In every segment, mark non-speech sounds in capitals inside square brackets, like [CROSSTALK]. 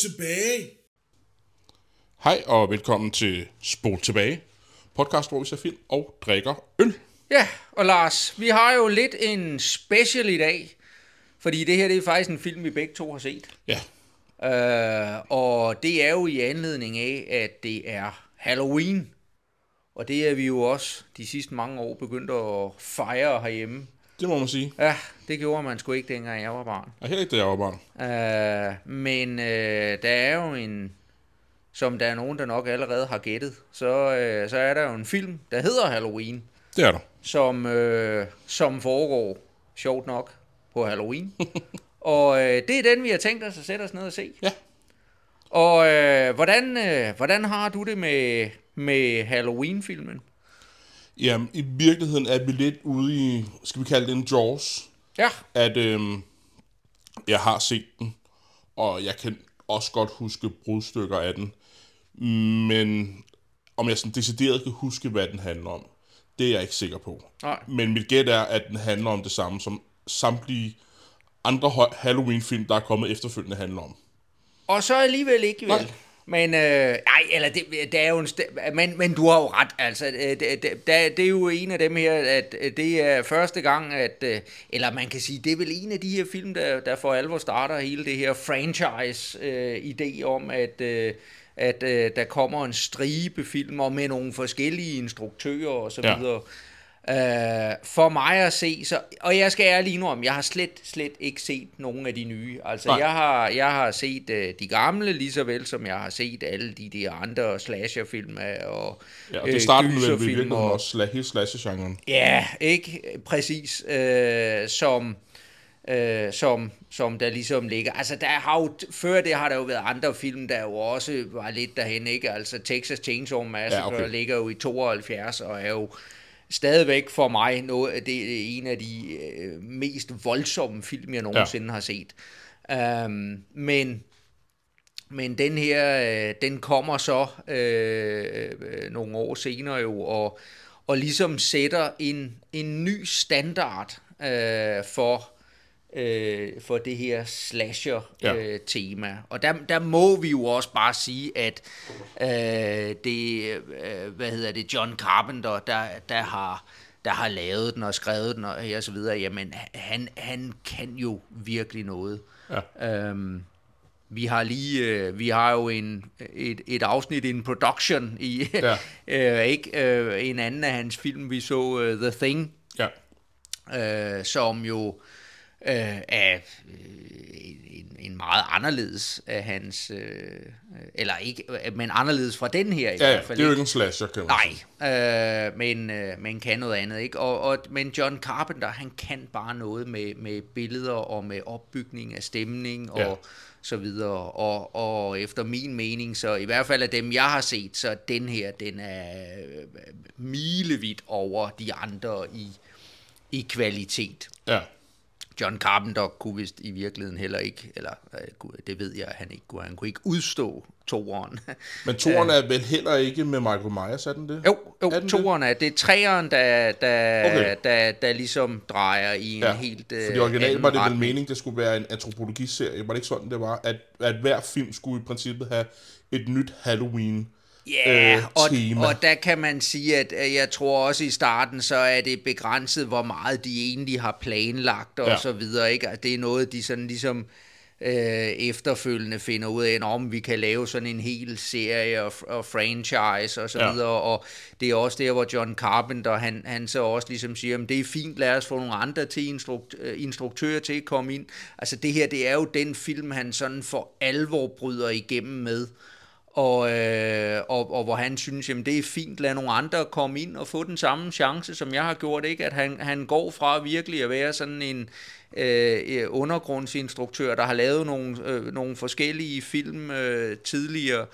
Tilbage! Hej og velkommen til Spol tilbage, podcast, hvor vi ser film og drikker øl. Ja, og Lars, vi har jo lidt en special i dag, fordi det her det er faktisk en film, vi begge to har set. Ja, Uh, og det er jo i anledning af, at det er Halloween. Og det er vi jo også de sidste mange år begyndt at fejre herhjemme. Det må man sige. Ja, det gjorde man sgu ikke dengang jeg var barn. Og heller ikke, da jeg var barn. Uh, men uh, der er jo en, som der er nogen, der nok allerede har gættet, så, uh, så er der jo en film, der hedder Halloween, Det er der. som, uh, som foregår, sjovt nok, på Halloween. [LAUGHS] og uh, det er den, vi har tænkt os at sætte os ned og se. Ja. Og øh, hvordan, øh, hvordan har du det med, med Halloween-filmen? Jamen, i virkeligheden er vi lidt ude i, skal vi kalde det en Jaws, Ja, at øhm, jeg har set den, og jeg kan også godt huske brudstykker af den, men om jeg sådan decideret kan huske, hvad den handler om, det er jeg ikke sikker på. Nej. Men mit gæt er, at den handler om det samme, som samtlige andre Halloween-film, der er kommet efterfølgende, handler om. og så alligevel ikke vel. Nej. Men, øh, ej, eller det, det er jo en st- men, men du har jo ret, altså, øh, det, det, det, det er jo en af dem her, at øh, det er første gang, at, øh, eller man kan sige, det er vel en af de her film, der, der for alvor starter hele det her franchise-idé om, at, øh, at øh, der kommer en stribe film, og med nogle forskellige instruktører og så Ja. Uh, for mig at se, så, og jeg skal ærlig indrømme, jeg har slet, slet ikke set nogen af de nye. Altså, Nej. jeg har, jeg har set uh, de gamle, lige så vel som jeg har set alle de der andre slasherfilm og Ja, og øh, det startede med, gyserfilm med virkelig og- også sla- hele slasher-genren. Ja, ikke præcis, øh, som, øh, som, som der ligesom ligger. Altså, der har jo, før det har der jo været andre film, der jo også var lidt derhen, ikke? Altså, Texas Chainsaw Massacre ja, okay. ligger jo i 72, og er jo stadigvæk for mig noget, det er en af de øh, mest voldsomme film, jeg nogensinde ja. har set. Um, men men den her, øh, den kommer så øh, øh, nogle år senere jo, og, og ligesom sætter en, en ny standard øh, for, øh, for det her slasher-tema. Ja. Øh, tema. og der, der må vi jo også bare sige, at øh, det, øh, hvad hedder det, John Carpenter, der, der har der har lavet den og skrevet den og, og så videre, jamen han, han kan jo virkelig noget. Ja. Øhm, vi har lige, øh, vi har jo en, et, et afsnit in production i, Ja. [LAUGHS] øh, ikke øh, en anden af hans film, vi så uh, The Thing, Ja. øh, som jo øh, er øh, en, en meget anderledes af hans, øh, eller ikke, øh, men anderledes fra den her i Ja, hvert fald. det er jo ikke? en slasher, kan man. Nej, øh, men, øh, men kan noget andet, ikke? Og, og, men John Carpenter, han kan bare noget med, med billeder og med opbygning af stemning og Ja. så videre. Og, og efter min mening, så i hvert fald af dem, jeg har set, så den her, den er øh, milevidt over de andre i, i kvalitet. Ja. John Carpenter kunne vist i virkeligheden heller ikke, eller øh, det ved jeg, han ikke kunne, han kunne ikke udstå toeren. [LAUGHS] Men toren er vel heller ikke med Michael Myers, er den det? Jo, Er jo den det? toeren er, det er træeren, der, der, Okay. der, der ligesom drejer i en Ja, helt øh, fordi originalt anden var det vel meningen, det skulle være en antropologiserie. Var det ikke sådan, det var? At, at hver film skulle i princippet have et nyt Halloween Ja, øh, og, og der kan man sige, at jeg tror også i starten, så er det begrænset, hvor meget de egentlig har planlagt og Ja. så videre. Ikke? Altså, det er noget, de sådan ligesom øh, efterfølgende finder ud af, om vi kan lave sådan en hel serie og, og franchise og så Ja. videre. Og det er også der, hvor John Carpenter, han, han så også ligesom siger, at det er fint, lad os få nogle andre til instrukt, øh, instruktører til at komme ind. Altså det her, det er jo den film, han sådan for alvor bryder igennem med og, øh, og, og hvor han synes, jamen det er fint, lad nogle andre komme ind og få den samme chance, som jeg har gjort, ikke? At han, han går fra virkelig at være sådan en øh, undergrundsinstruktør, der har lavet nogle, øh, nogle forskellige film øh, tidligere,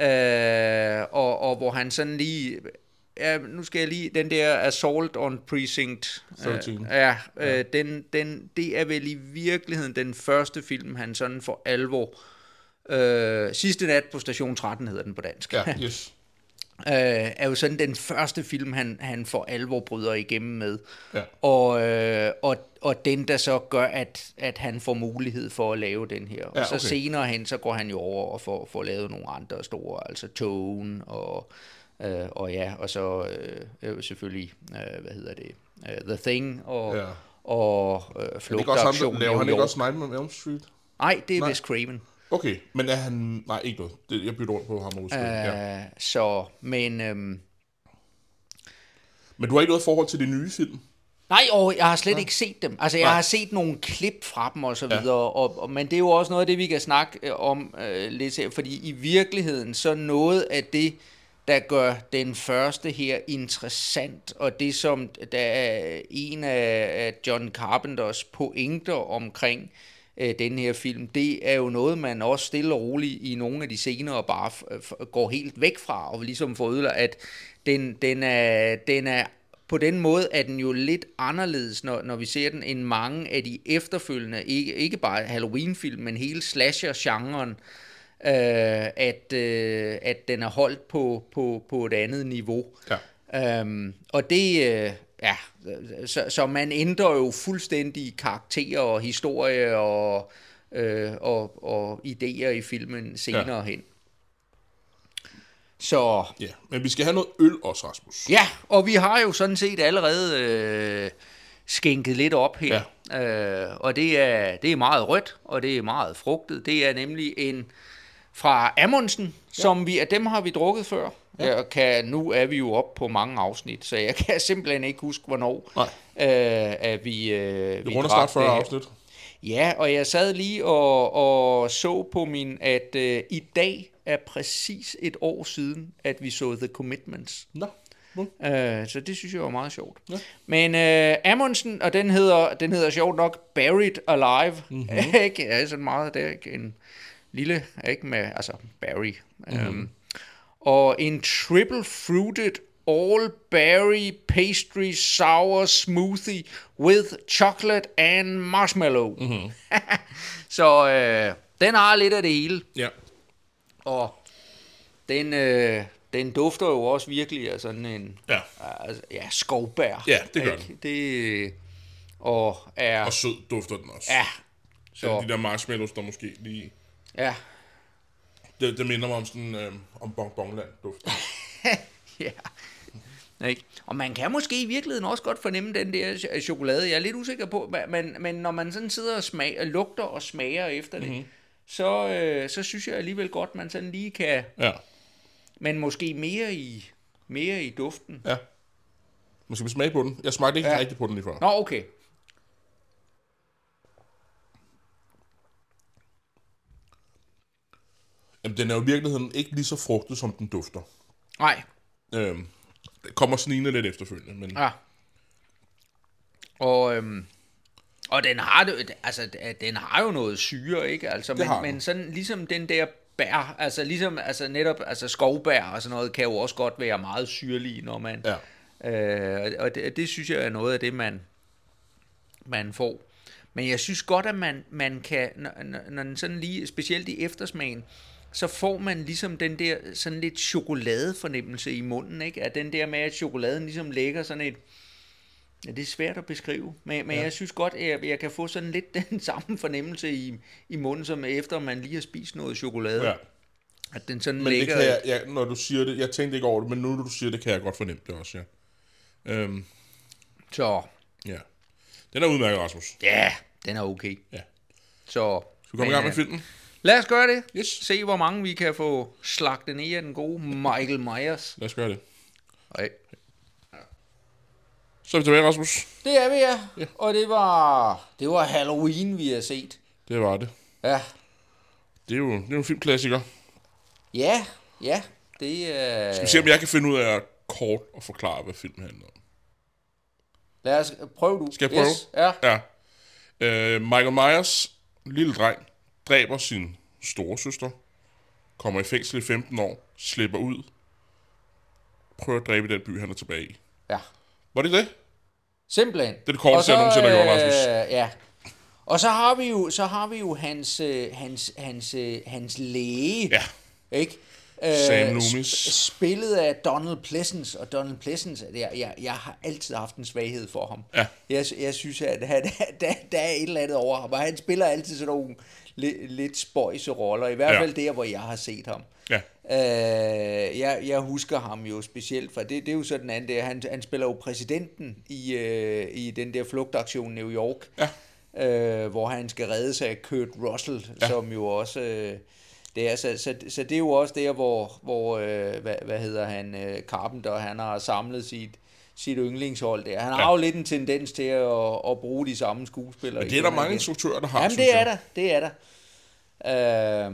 øh, og, og hvor han sådan lige ja, nu skal jeg lige, den der Assault on Precinct, 13. Øh, ja, øh, den, den, det er vel i virkeligheden den første film, han sådan for alvor, øh, sidste nat på station 13 hedder den på dansk. Ja, [LAUGHS] yes. øh, er jo sådan den første film, han, han for alvor bryder igennem med. Ja. Og, øh, og, og den, der så gør, at, at han får mulighed for at lave den her. Og Ja, så okay. senere hen, så går han jo over og får, får lavet nogle andre store, altså Tone og, øh, og ja, og så øh, øh, selvfølgelig, øh, hvad hedder det, uh, The Thing og, Ja. og øh, er Flugtaktion laver han ikke også Nightmare on Elm Street? Nej, det er Nej. Wes Craven. Okay, men er han... Nej, ikke noget. Det, jeg bytter rundt på ham og Wes Craven, ja. Øh, så, men... Øhm, Men du har ikke noget forhold til de nye film? Nej, og jeg har slet ja. ikke set dem. Altså, jeg Nej. har set nogle klip fra dem og så Ja. videre, og, og, men det er jo også noget af det, vi kan snakke øh, om øh, lidt her, fordi i virkeligheden, så noget af det, der gør den første her interessant, og det som der er en af af John Carpenters pointer omkring øh, den her film, det er jo noget, man også stille og roligt i nogle af de senere bare går helt væk fra, og ligesom får ødelagt, at den, den, er, den er på den måde er den jo lidt anderledes, når, når vi ser den, end mange af de efterfølgende, ikke, ikke bare Halloween-film, men hele slasher-genren, øh, at, øh, at den er holdt på, på, på et andet niveau. Ja. Øhm, og det, øh, ja, så, så man ændrer jo fuldstændig karakterer og historie og, øh, og, og idéer i filmen senere ja. hen. Så Ja, men vi skal have noget øl også, Rasmus. Ja, og vi har jo sådan set allerede øh, skænket lidt op her. Ja. Øh, og det er, det er meget rødt, og det er meget frugtet. Det er nemlig en fra Amundsen, ja. som vi, dem har vi drukket før. Ja. Jeg kan, nu er vi jo op på mange afsnit, så jeg [LAUGHS] kan simpelthen ikke huske, hvornår Nej. øh, at vi, øh, Vi runder snart 40 det her. afsnit. Ja, og jeg sad lige og, og så på min, at øh, i dag er præcis et år siden, at vi så The Commitments. Nå. Uh, så det synes jeg var meget sjovt. Ja. Men uh, Amundsen, og den hedder, den hedder sjovt nok Buried Alive. Mm-hmm. [LAUGHS] ikke? Ja, sådan meget, det er ikke en lille, ikke med, altså Barry. Mm-hmm. Um, og en triple fruited all berry pastry sour smoothie with chocolate and marshmallow. Mm-hmm. [LAUGHS] så uh, den har lidt af det hele. Ja. Og den, øh, den dufter jo også virkelig af sådan en Ja. altså, ja, skovbær. Ja, det gør ikke? Det, og er... Og sød dufter den også. ja, Så. så, De der marshmallows, der måske lige... ja, Det, det minder mig om sådan øh, om bonbonland duft. [LAUGHS] ja. Ikke? Og man kan måske i virkeligheden også godt fornemme den der ch- chokolade. Jeg er lidt usikker på, men, men når man sådan sidder og smager, lugter og smager efter det, Mhm. mm-hmm. så, øh, så synes jeg alligevel godt, man sådan lige kan, Ja. men måske mere i, mere i duften. Ja. Måske vi smage på den. Jeg smagte ikke ja. rigtigt på den lige før. Nå, okay. Jamen, den er jo i virkeligheden ikke lige så frugtet, som den dufter. Nej, Øhm, det kommer snigende lidt efterfølgende, men ja. Og, øhm, og den har det, altså den har jo noget syre, ikke? Altså, men, men sådan ligesom den der bær, altså ligesom altså netop altså skovbær og sådan noget kan jo også godt være meget syrlige, når man ja. øh, og det, det synes jeg er noget af det man man får. Men jeg synes godt at man man kan når, når- når den sådan lige specielt i eftersmagen så får man ligesom den der sådan lidt chokoladefornemmelse i munden, ikke? At den der med, at chokoladen ligesom lægger sådan et, Ja, det er svært at beskrive, men, men ja. jeg synes godt, at jeg, jeg kan få sådan lidt [LAUGHS] den samme fornemmelse i, i munden, som efter man lige har spist noget chokolade. ja. At den sådan Men det ligger... kan jeg, ja, når du siger det, jeg tænkte ikke over det, men nu når du siger det, kan jeg godt fornemme det også, ja. Øhm, Så ja. Den er udmærket, Rasmus. ja, den er okay. Ja. Så Skal vi komme i gang med øh, filmen? Lad os gøre det. Yes. Se, hvor mange vi kan få slagtet ned af den gode Michael Myers. Lad os gøre det. Nej. Så er vi tilbage, Rasmus. Det er vi, ja. ja. Og det var, det var Halloween, vi har set. Det var det. Ja. Det er jo, det er jo en filmklassiker. Ja, ja. Det er... Skal vi se, om jeg kan finde ud af kort og forklare, hvad filmen handler om. Lad os prøve du. Skal jeg prøve? Yes. Ja. Ja. Øh, Michael Myers, lille dreng, dræber sin storesøster, kommer i fængsel i 15 år, slipper ud, prøver at dræbe den by, han er tilbage i. ja. Var det det? Simpelthen. Det er det korteste, jeg nogensinde har gjort, Rasmus. Ja. Og så har vi jo, så har vi jo hans, øh, hans, hans, øh, hans læge. Ja. Ikke? Sam Øh, Loomis. sp- spillet af Donald Pleasence, og Donald Pleasence, jeg, jeg, jeg har altid haft en svaghed for ham. Ja. Jeg, jeg synes, at han, [LAUGHS] der, der er et eller andet over ham, og han spiller altid sådan nogle lidt, lidt spøjse roller, i hvert Ja. fald der, hvor jeg har set ham. Ja. Øh, jeg, jeg husker ham jo specielt, for det, det er jo sådan anden der, han, han spiller jo præsidenten i, øh, i den der flugtaktion New York, Ja. øh, hvor han skal redde sig af Kurt Russell, ja. Ja. som jo også... Øh, det er, så, så, så det er jo også der, hvor, hvor øh, hvad, hvad hedder han, øh, Carpenter, han har samlet sit, sit yndlingshold der. Han har Ja. jo lidt en tendens til at, at bruge de samme skuespillere. Men det er der mange instruktører, der har, Jamen, det er jeg. der, det er der. Øh,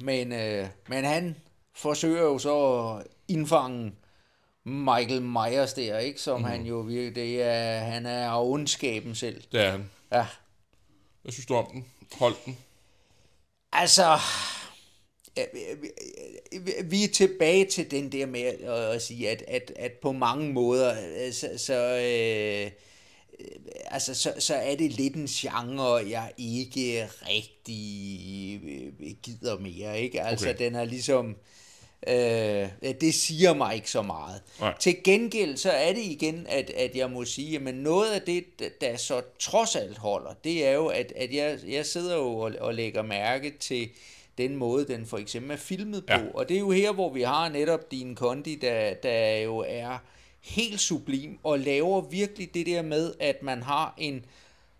men, øh, men han forsøger jo så at indfange Michael Myers der, ikke? Som mm. han jo virkelig, det er, han er af ondskaben selv. Det er han. Ja, Hvad synes du om den? Hold den. altså, vi- vi- vi er tilbage til den der med at, sige, at, at, at på mange måder, øh, så, så, øh, øh, altså, så, så er det lidt en genre, jeg ikke rigtig øh, gider mere, ikke? Altså, Okay. okay. den er ligesom... Øh, det siger mig ikke så meget. Nej. Til gengæld så er det igen, at, at jeg må sige, at noget af det, der så trods alt holder, det er jo, at, at jeg, jeg sidder jo og, og lægger mærke til den måde, den for eksempel er filmet på. Ja. Og det er jo her, hvor vi har netop din kondi, der, der jo er helt sublim og laver virkelig det der med, at man har en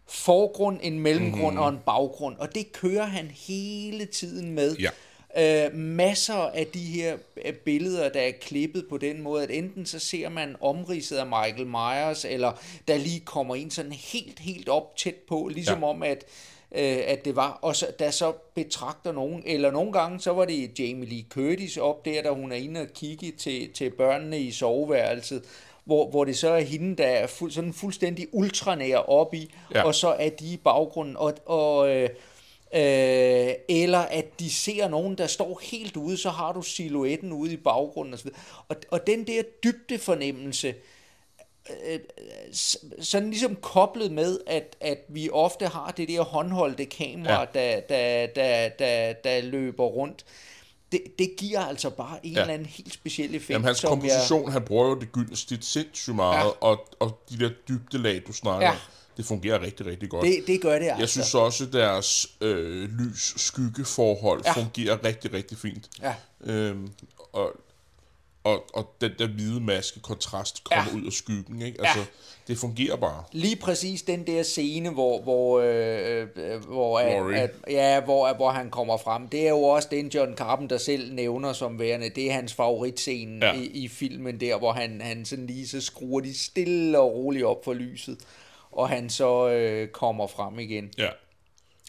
forgrund, en mellemgrund mm-hmm. og en baggrund. Og det kører han hele tiden med. Ja. Øh, masser af de her øh, billeder, der er klippet på den måde, at enten så ser man omridset af Michael Myers, eller der lige kommer en sådan helt, helt op tæt på, ligesom ja. om, at, øh, at det var, og så, der så betragter nogen, eller nogle gange, så var det Jamie Lee Curtis op der, da hun er inde og kigge til, til børnene i soveværelset, hvor, hvor det så er hende, der er fuld, sådan fuldstændig ultranær op i, Ja. og så er de i baggrunden, og, og øh, Øh, eller at de ser nogen, der står helt ude, så har du silhuetten ude i baggrunden osv. Og, og den der dybde fornemmelse, øh, s- sådan ligesom koblet med, at, at vi ofte har det der håndholdte kamera, Ja. der, der, der, der, der løber rundt, det, det giver altså bare en Ja. eller anden helt speciel effekt. Jamen, hans komposition, han bruger jo det gyldne snit sindssygt meget, Ja. og, og de der dybdelag, du snakker Ja. det fungerer rigtig, rigtig godt. Jeg, det, det gør det altså. Jeg synes også, at deres øh, lys-skygge-forhold. Ja. fungerer rigtig, rigtig fint. Ja. Øhm, og, og, og den der hvide maske kontrast kommer Ja. ud af skyggen. Ikke? Altså, Ja. Det fungerer bare. Lige præcis den der scene, hvor, hvor, øh, øh, hvor, at, at, ja, hvor, hvor han kommer frem, det er jo også den John Carpenter selv nævner som værende, det er hans favoritscene ja. i, i filmen der, hvor han, han sådan lige så skruer de stille og roligt op for lyset, og han så øh, kommer frem igen. Ja.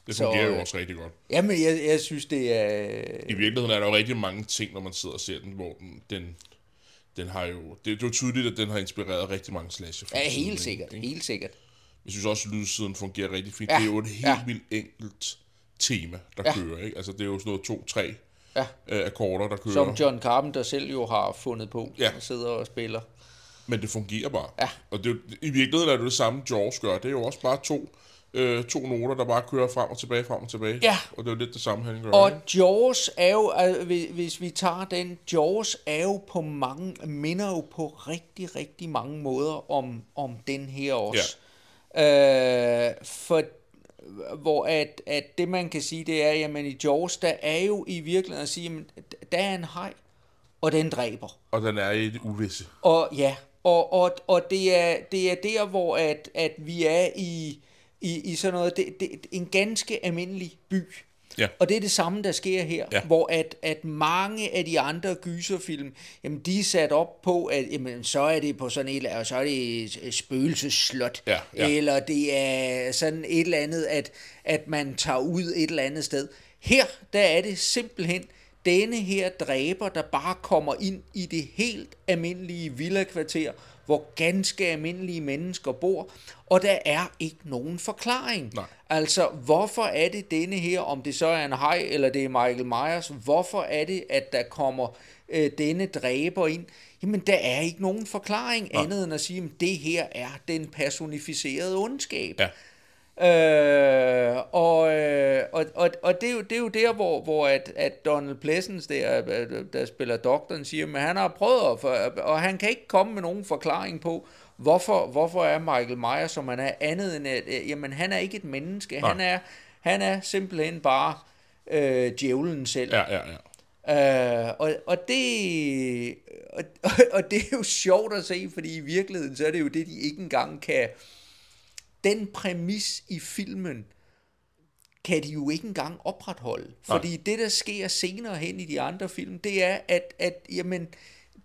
Det Så, fungerer jo øh, også rigtig godt. Jamen, jeg, jeg synes, det er... I virkeligheden er der jo rigtig mange ting, når man sidder og ser den, hvor den, den, den har jo... Det, det er jo tydeligt, at den har inspireret rigtig mange slasher. Ja, helt sikkert, Ikke? helt sikkert. Jeg synes også, at lydsiden fungerer rigtig fint. Ja, Det er jo et helt ja. vildt enkelt tema, der Ja. kører. Ikke? Altså, det er jo sådan noget to-tre Ja. øh, akkorder, der kører. Som John Carpenter selv jo har fundet på, Ja. og sidder og spiller. Men det fungerer bare. Ja. Og det i virkeligheden er det det samme, Jaws gør. Det er jo også bare to, øh, to noter, der bare kører frem og tilbage, frem og tilbage. Ja. Og det er jo lidt det samme, han gør. Og? Jaws er jo, hvis- hvis vi tager den, Jaws er jo på mange, minder jo på rigtig, rigtig mange måder om, om den her også. Ja. Øh, for hvor at, at det man kan sige, det er, jamen i Jaws, der er jo i virkeligheden at sige, jamen, der er en hej, og den dræber. Og den er i det uvisse. Og ja, og, og, og det, er, det er der, hvor at, at vi er i, i, i sådan noget, det, det, en ganske almindelig by. Ja. Og det er det samme, der sker her, Ja. hvor at, at mange af de andre gyserfilm, jamen de er sat op på, at jamen, så er det på sådan et, eller- så er det et spøgelsesslot, Ja, ja. eller det er sådan et eller andet, at, at man tager ud et eller andet sted. Her, der er det simpelthen denne her dræber, der bare kommer ind i det helt almindelige villakvarter, hvor ganske almindelige mennesker bor, og der er ikke nogen forklaring. Nej. Altså, hvorfor er det denne her, om det så er en hej, eller det er Michael Myers, hvorfor er det, at der kommer øh, denne dræber ind? Jamen, der er ikke nogen forklaring Nej. andet end at sige, at det her er den personificerede ondskab. Ja. Øh, og, øh, og og, og, det, er jo, det er jo der, hvor, hvor at, at Donald Pleasence, der, der spiller doktoren, siger, men han har prøvet, at, for, og han kan ikke komme med nogen forklaring på, hvorfor, hvorfor er Michael Myers, som han er andet end, at, jamen han er ikke et menneske, Nej. han er, han er simpelthen bare øh, djævlen selv. Ja, ja, ja. Øh, og, og, det, og, og det er jo sjovt at se, fordi i virkeligheden, så er det jo det, de ikke engang kan... Den præmis i filmen, kan de jo ikke engang opretholde. Fordi Nej. det, der sker senere hen i de andre film, det er, at, at jamen,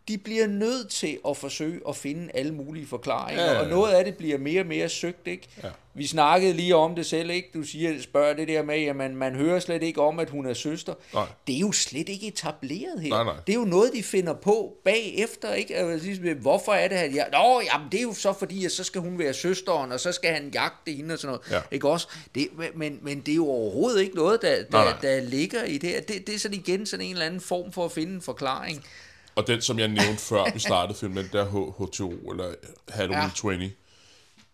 de bliver nødt til at forsøge at finde alle mulige forklaringer, Ja, ja, ja. og noget af det bliver mere og mere søgt, ikke? Ja. Vi snakkede lige om det selv, ikke? Du siger, spørger det der med, at man, man hører slet ikke om, at hun er søster. Nej. Det er jo slet ikke etableret her. Nej, nej. Det er jo noget, de finder på bagefter, ikke? Altså, ligesom, Hvorfor er det her? Ja, Nå, jamen, det er jo så fordi, at så skal hun være søsteren, og så skal han jagte hende og sådan noget. Ja. Ikke også? Det, men, men det er jo overhovedet ikke noget, der, Nej, der, nej. der ligger i det her. Det, det er sådan igen sådan en eller anden form for at finde en forklaring. Og den, som jeg nævnte [LAUGHS] før vi startede filmen, den der H- H2O, eller Halloween Ja. ja. 20,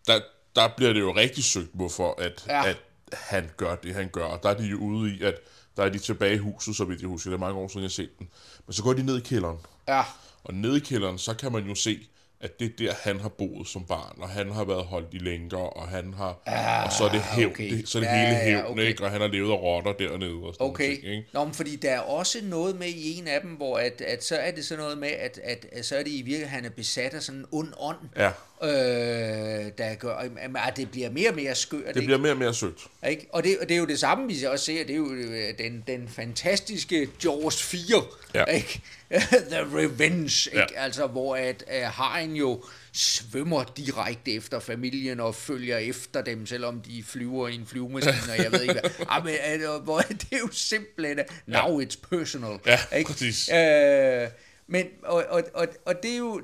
der, der bliver det jo rigtig søgt, hvorfor at, Ja. at han gør det, han gør. Og der er de jo ude i, at der er de tilbage i huset, så vidt jeg husker. Det er mange år siden, jeg har set den. Men så går de ned i kælderen. Ja, Og nede i kælderen, så kan man jo se, at det er der, han har boet som barn, og han har været holdt i lænker, og han har... Ah, og så er det hævn, okay. det, så er det Ja, hele ja, hævn, okay. ikke? Og han har levet af rotter dernede og sådan okay. ting, ikke? Nå, men fordi der er også noget med i en af dem, hvor at, at så er det sådan noget med, at, at, at så er det i virkeligheden, han er besat af sådan en ond ånd, Ja, øh, der gør, at det bliver mere og mere skørt, det ikke? bliver mere og mere søgt. Ikke? Og, det, og det er jo det samme, vi også ser, det er jo øh, den, den fantastiske Jaws 4, Ja. ikke? [LAUGHS] The Revenge, ikke? Ja. Altså, hvor at, uh, Hajen jo svømmer direkte efter familien og følger efter dem, selvom de flyver i en flyvemaskine, og jeg ved ikke hvad. Ah, men, uh, hvor, [LAUGHS] det er jo simpelthen, uh, now it's personal. Ja, ikke? præcis. Øh, men, og, og, og, og det er jo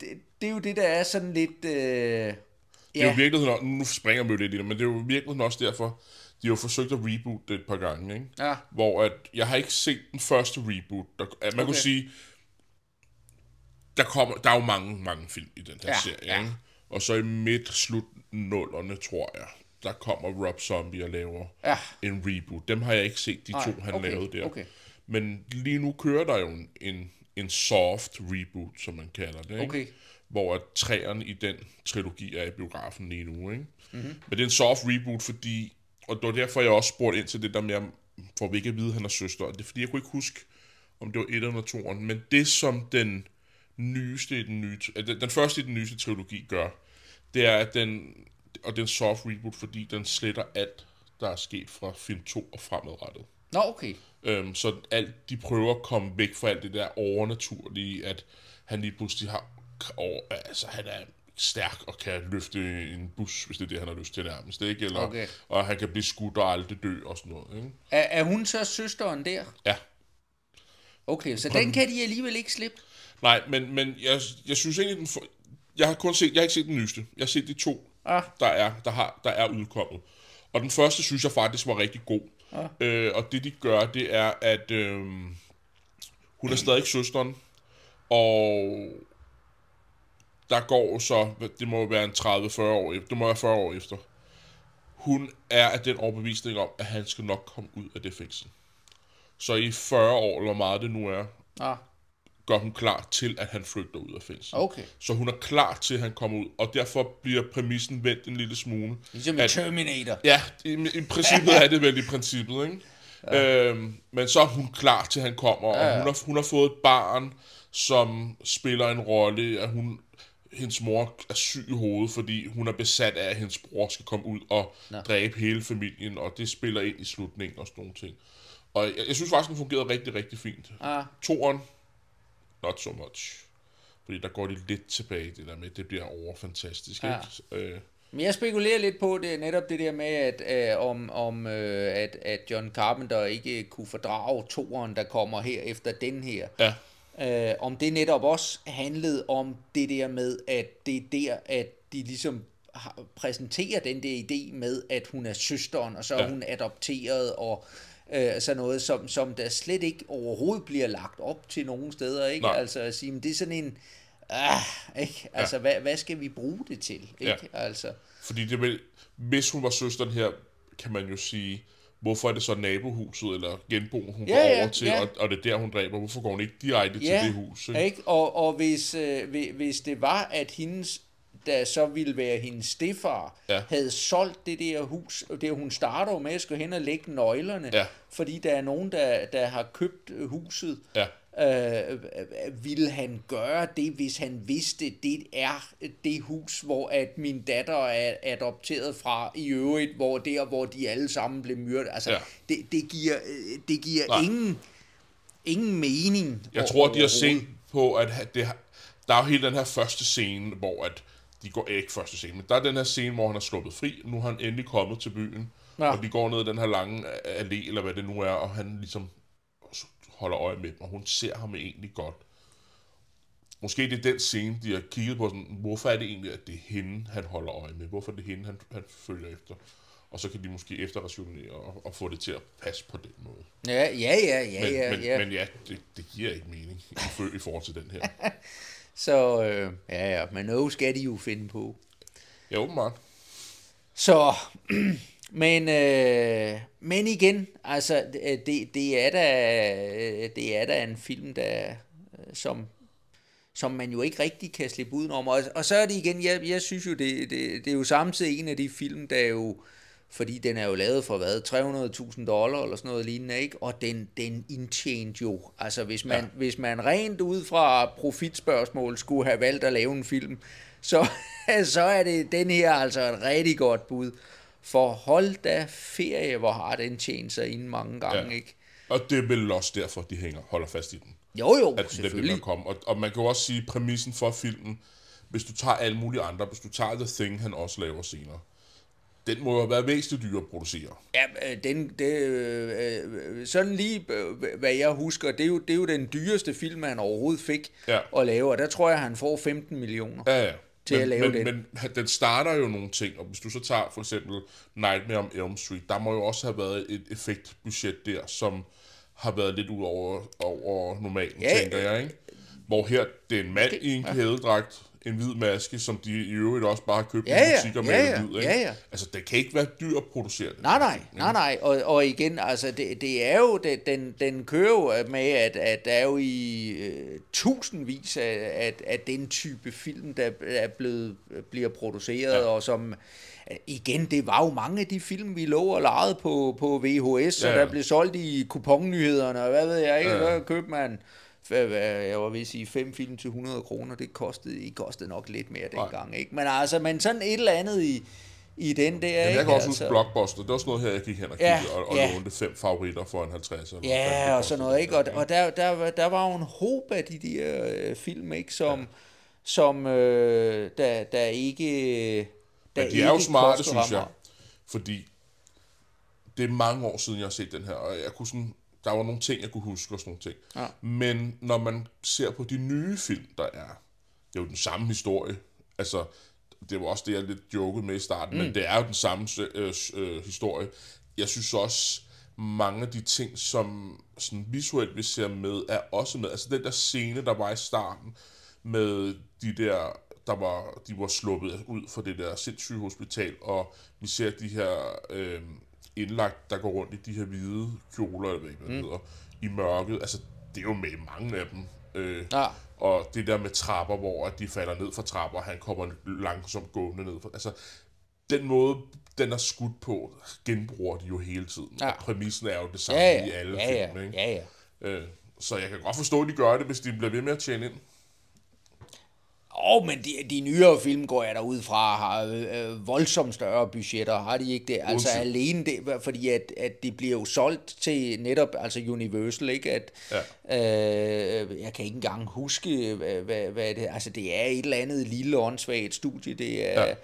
det, det er jo det, der er sådan lidt... Øh, Det er jo i virkeligheden, nu springer vi jo lidt i det, men det er jo virkeligheden også derfor, de har jo forsøgt at reboot det et par gange, ikke? Ja. Hvor at, jeg har ikke set den første reboot. Der, at man okay. kunne sige, der, kommer, der er jo mange, mange film i den her Ja, serie, ja. ikke? Og så i midt slut nullerne, tror jeg, der kommer Rob Zombie og laver Ja. en reboot. Dem har jeg ikke set, de Nej, to, han okay, lavede der. okay. Men lige nu kører der jo en, en, en soft reboot, som man kalder det, ikke? Okay. hvor at træerne i den trilogi er i biografen lige nu. Ikke? Mhm. Mm-hmm. Men det er en soft reboot, fordi, og det var derfor, jeg også spurgte ind til det der med, for vi ikke at vide, at han er søster. Og det er fordi, jeg kunne ikke huske, om det var et eller to Men det, som den nyeste i den nye, øh, den, den første i den nyeste trilogi gør, det er, at den, og det er en soft reboot, fordi den sletter alt, der er sket fra film 2 og fremadrettet. Nå, okay. Øhm, så alt, de prøver at komme væk fra alt det der overnaturlige, at han lige pludselig har, over, altså han er stærk og kan løfte en bus, hvis det er det, han har lyst til nærmest, ikke? Eller, Okay. Og han kan blive skudt og aldrig dø og sådan noget, ikke? Er, er hun så søsteren der? Ja. Okay, så den kan de alligevel ikke slippe? Nej, men, men jeg, jeg synes egentlig, den for, jeg har kun set, jeg har ikke set den nyeste. Jeg har set de to, Ah. der, er, der, har, der er udkommet. Og den første synes jeg faktisk var rigtig god. Ah. Øh, og det de gør, det er, at øh, hun er stadig søsteren, og der går så, det må være en 30-40 år, efter- det må være 40 år efter. Hun er af den overbevisning om, at han skal nok komme ud af det fængsel. Så i 40 år, eller hvor meget det nu er, Ah, gør hun klar til, at han flygter ud af fængslet. okay. Så hun er klar til, at han kommer ud, og derfor bliver præmissen vendt en lille smule. Ligesom At- Terminator. Ja, i, i princippet er det vel i princippet, ikke? Ja. Øhm, men så er hun klar til, at han kommer, og Ja, ja. hun har, hun har fået et barn, som spiller en rolle, at hun, hendes mor er syg i hovedet, fordi hun er besat af, at hendes bror skal komme ud og Nå. dræbe hele familien, og det spiller ind i slutningen og sådan nogle ting. Og jeg, jeg synes faktisk, den fungerede rigtig, rigtig fint. Ah, Toren, not so much. Fordi der går de lidt tilbage, det der med, det bliver overfantastisk, Ja. ikke? Øh, Men jeg spekulerer lidt på det, netop det der med, at, øh, om, om øh, at, at John Carpenter ikke kunne fordrage toeren, der kommer her efter den her. ja, Øh, om det netop også handlede om det der med, at det er der, at de ligesom præsenterer den der idé med, at hun er søsteren, og så er Ja. hun adopteret, og øh, sådan noget, som, som der slet ikke overhovedet bliver lagt op til nogen steder, ikke? Nej. Altså at sige, men det er sådan en, ah, ikke? Altså, hvad, hvad skal vi bruge det til, ikke? Ja. Altså, Fordi det vil, hvis hun var søsteren her, kan man jo sige, hvorfor er det så nabohuset eller genboen, hun Ja, går ja, over til, ja. og, og det er der, hun dræber. Hvorfor går hun ikke direkte til det hus? Ikke? Ikke? Og, og hvis, øh, hvi- hvis det var, at hendes, der så ville være hendes stefar, Ja. havde solgt det der hus, og det hun starter jo med at skulle hen og lægge nøglerne, Ja. fordi der er nogen, der, der har købt huset, Ja. Øh, øh, ville han gøre det, hvis han vidste, det er det hus, hvor at min datter er adopteret fra i øvrigt, hvor der, hvor de alle sammen blev myrdet. Altså, Ja. det, det giver, øh, det giver Nej. ingen, ingen mening. Jeg tror, de har set på, at det der er jo hele den her første scene, hvor at de går ikke første scene, men der er den her scene, hvor han er sluppet fri. Nu er han endelig kommet til byen, ja. og de går ned ad den her lange allé, eller hvad det nu er, og han ligesom holder øje med dem, og hun ser ham egentlig godt. Måske det er den scene, de har kigget på, sådan, hvorfor er det egentlig, at det er hende, han holder øje med? Hvorfor er det hende, han, han følger efter? Og så kan de måske efterrationere og, og få det til at passe på den måde. Ja, ja, ja, ja, Men ja, men, ja. men ja, det, det giver ikke mening i forhold til den her. [LAUGHS] Så, øh, ja, ja, men noget skal de jo finde på. Ja, åbenbart. Så, [CLEARS THROAT] men, øh, men igen, altså, det, det, er da, det er da en film, der, øh, som, som man jo ikke rigtig kan slippe udenom. Og, og så er det igen, jeg, jeg synes jo, det, det, det er jo samtidig en af de film, der jo, fordi den er jo lavet for hvad, 300.000 dollar eller sådan noget lignende, ikke? Og den, den indtjente jo, altså hvis man, ja. hvis man rent ud fra profitspørgsmål skulle have valgt at lave en film, så, [LAUGHS] så er det den her altså et rigtig godt bud. For hold da ferie, hvor har den tjent sig ind mange gange, Ja. ikke? Og det er vel også derfor, de hænger, holder fast i den. Jo, jo, At selvfølgelig. man komme. Og, og man kan jo også sige, præmissen for filmen, hvis du tager alle mulige andre, hvis du tager The Thing, han også laver senere, den må jo være væsentligt dyr at producere. Ja, øh, den, det, øh, øh, sådan lige, øh, hvad jeg husker, det er, jo, det er jo den dyreste film, han overhovedet fik Ja. at lave, og der tror jeg, han får 15 millioner. Ja, ja. Til men, at lave men, den. Men den starter jo nogle ting, og hvis du så tager for eksempel Nightmare on Elm Street, der må jo også have været et effektbudget der, som har været lidt ud over, over normalen, Ja, tænker jeg, ikke? Hvor her, det er en mand i en kædedragt, en hvid maske, som de i øvrigt også bare har købt Ja, i ja, butikker ja, med ja, hvid, ikke? ja, ja. Altså, det kan ikke være dyrt at producere det. Nej, nej, nej, nej. Og, og igen, altså, det, det er jo, det, den, den kører jo med, at, at der er jo i øh, tusindvis af, af, af den type film, der er blevet, bliver produceret, ja. og som, igen, det var jo mange af de film, vi lå og legede på, på VHS, ja, Ja, og ja. der blev solgt i kuponyhederne, og hvad ved jeg ikke, Ja, ja. ja. købte man, jeg var ved at sige, fem film til 100 kroner, det kostede, det kostede nok lidt mere dengang, ikke? Men altså, men sådan et eller andet i, i den der, Jamen, ikke? jeg kan også altså, huske Blockbuster. Det var sådan noget her, jeg gik hen og Ja, og, og ja. lånte fem favoritter for en 50. Eller Ja, det og sådan noget, ikke? Og, og der, der, var- der var jo en håb af de der øh, film, ikke? Som, ja. som øh, der, der ikke... Der Men de er jo ikke smarte, synes jeg. Fordi det er mange år siden, jeg har set den her, og jeg kunne sådan, der var nogle ting, jeg kunne huske og sådan nogle ting. Ja. Men når man ser på de nye film, der er, det er jo den samme historie. Altså, det var også det, jeg lidt jokede med i starten, mm. men det er jo den samme øh, øh, historie. Jeg synes også, mange af de ting, som sådan visuelt vi ser med, er også med. Altså den der scene, der var i starten, med de der, der var, de var sluppet ud fra det der sindssyge hospital, og vi ser de her øh, indlagt, der går rundt i de her hvide kjoler, eller hvad det mm. hedder, i mørket. Altså, det er jo med mange af dem. Øh, Ja. Og det der med trapper, hvor at de falder ned fra trapper, og han kommer langsomt gående ned. fra- Altså, den måde, den er skudt på, genbruger de jo hele tiden. Ja. Og præmissen er jo det samme Ja, ja, i alle ja, ja, film, ikke? ja, ja. Øh, så jeg kan godt forstå, at de gør det, hvis de bliver ved med at tjene ind. Åh, oh, men de, de nyere film går jeg derud fra, har øh, voldsomt større budgetter, har de ikke det? Altså Uden alene det, fordi at, at de bliver jo solgt til netop, altså Universal, ikke? At, ja. øh, jeg kan ikke engang huske, hvad, hvad, hvad det Altså det er et eller andet lille åndssvagt studie, det er, ja.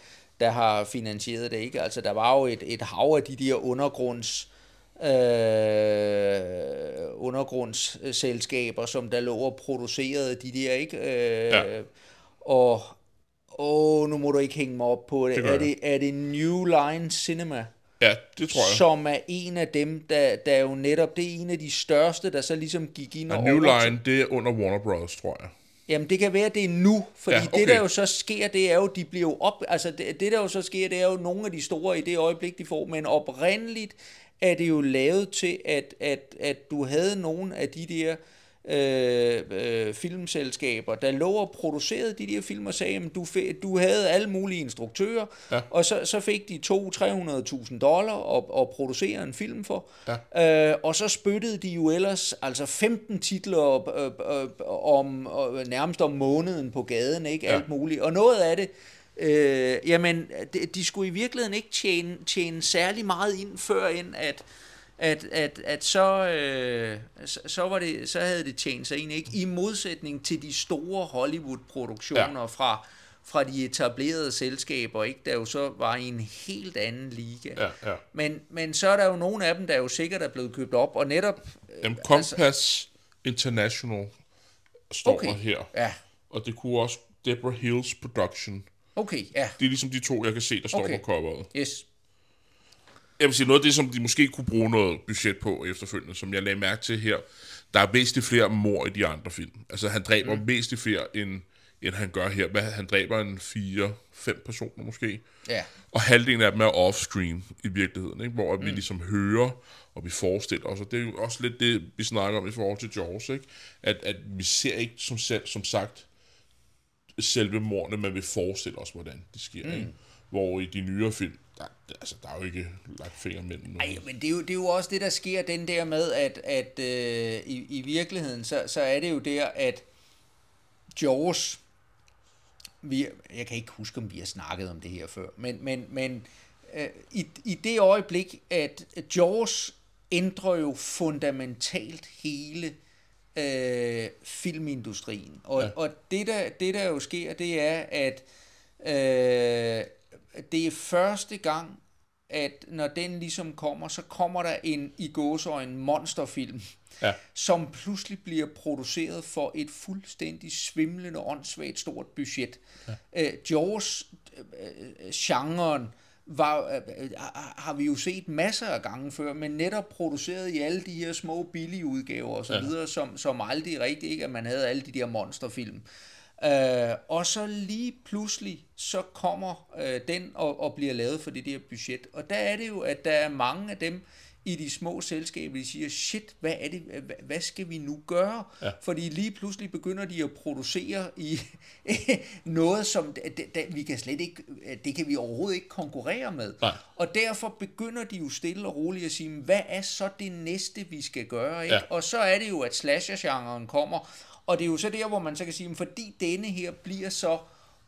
Der har finansieret det, ikke? Altså der var jo et, et hav af de der undergrunds øh, undergrundsselskaber, som der lå og producerede de der, ikke? Øh, Ja. Og, åh, nu må du ikke hænge mig op på det. Det er, det er det New Line Cinema? Ja, det tror jeg. Som er en af dem, der, der er jo netop, det er en af de største, der så ligesom gik ind og Og New Line, det er under Warner Bros., tror jeg. Jamen, det kan være, det er nu, fordi ja, okay. det, der jo så sker, det er jo, de bliver jo op... Altså, det, det, der jo så sker, det er jo nogle af de store i det øjeblik, de får, men oprindeligt er det jo lavet til, at, at, at du havde nogle af de der øh, øh, filmselskaber, der lå og producerede de der film og sagde, at du, du havde alle mulige instruktører, ja. og så, så fik de 200-300.000 dollar at, at producere en film for, ja. øh, og så spyttede de jo ellers altså 15 titler øh, øh, om, øh, nærmest om måneden på gaden, ikke ja. alt muligt, og noget af det, Øh, jamen, de, de skulle i virkeligheden ikke tjene, tjene særlig meget ind, før ind at, at, at, at så, øh, så, så, var det, så havde det tjent sig ind, ikke? I modsætning til de store Hollywood-produktioner ja. fra, fra de etablerede selskaber, ikke? der jo så var i en helt anden liga. Ja, ja. Men, men så er der jo nogle af dem, der jo sikkert er blevet købt op, og netop... Jamen, Compass altså, International står okay, her. Ja. Og det kunne også Deborah Hills Production. Okay, ja. Det er ligesom de to, jeg kan se, der står okay. på coveret. Yes jeg vil sige, noget af det, som de måske kunne bruge noget budget på efterfølgende, som jeg lagde mærke til her, der er væsentligt flere mor i de andre film. Altså, han dræber mm. væsentligt flere, end, end han gør her. Hvad, han dræber en fire, fem personer måske. Ja. Og halvdelen af dem er off-screen i virkeligheden, ikke? hvor mm. vi ligesom hører, og vi forestiller os, og det er jo også lidt det, vi snakker om i forhold til Jaws, ikke? At, at vi ser ikke som, selv, som sagt selve mordene, men vi forestiller os, hvordan det sker. Mm. Ikke? Hvor i de nyere film, altså, der er jo ikke lagt fingre mellem noget. Ej, men det er, jo, det er jo også det, der sker, den der med, at, at øh, i, i virkeligheden, så, så er det jo der, at Jaws, vi, jeg kan ikke huske, om vi har snakket om det her før, men, men, men øh, i, i det øjeblik, at Jaws ændrer jo fundamentalt hele øh, filmindustrien. Og, ja. og det, der, det, der jo sker, det er, at øh, det er første gang, at når den ligesom kommer, så kommer der en i gåsøjne monsterfilm, ja. som pludselig bliver produceret for et fuldstændig svimlende, åndssvagt stort budget. Ja. Øh, Jaws-genren øh, var, øh, har vi jo set masser af gange før, men netop produceret i alle de her små billige udgaver og så ja. videre, som, som aldrig rigtigt ikke, at man havde alle de der monsterfilm. Øh, og så lige pludselig, så kommer øh, den og, og bliver lavet for det der budget. Og der er det jo, at der er mange af dem i de små selskaber, de siger, shit, hvad er det, hvad, hvad skal vi nu gøre? Ja. Fordi lige pludselig begynder de at producere i [LAUGHS] noget, som det, det, vi kan slet ikke, det kan vi overhovedet ikke konkurrere med. Nej. Og derfor begynder de jo stille og roligt at sige, hvad er så det næste, vi skal gøre? Ikke? Ja. Og så er det jo, at slasher-genren kommer, og det er jo så der, hvor man så kan sige, fordi denne her bliver så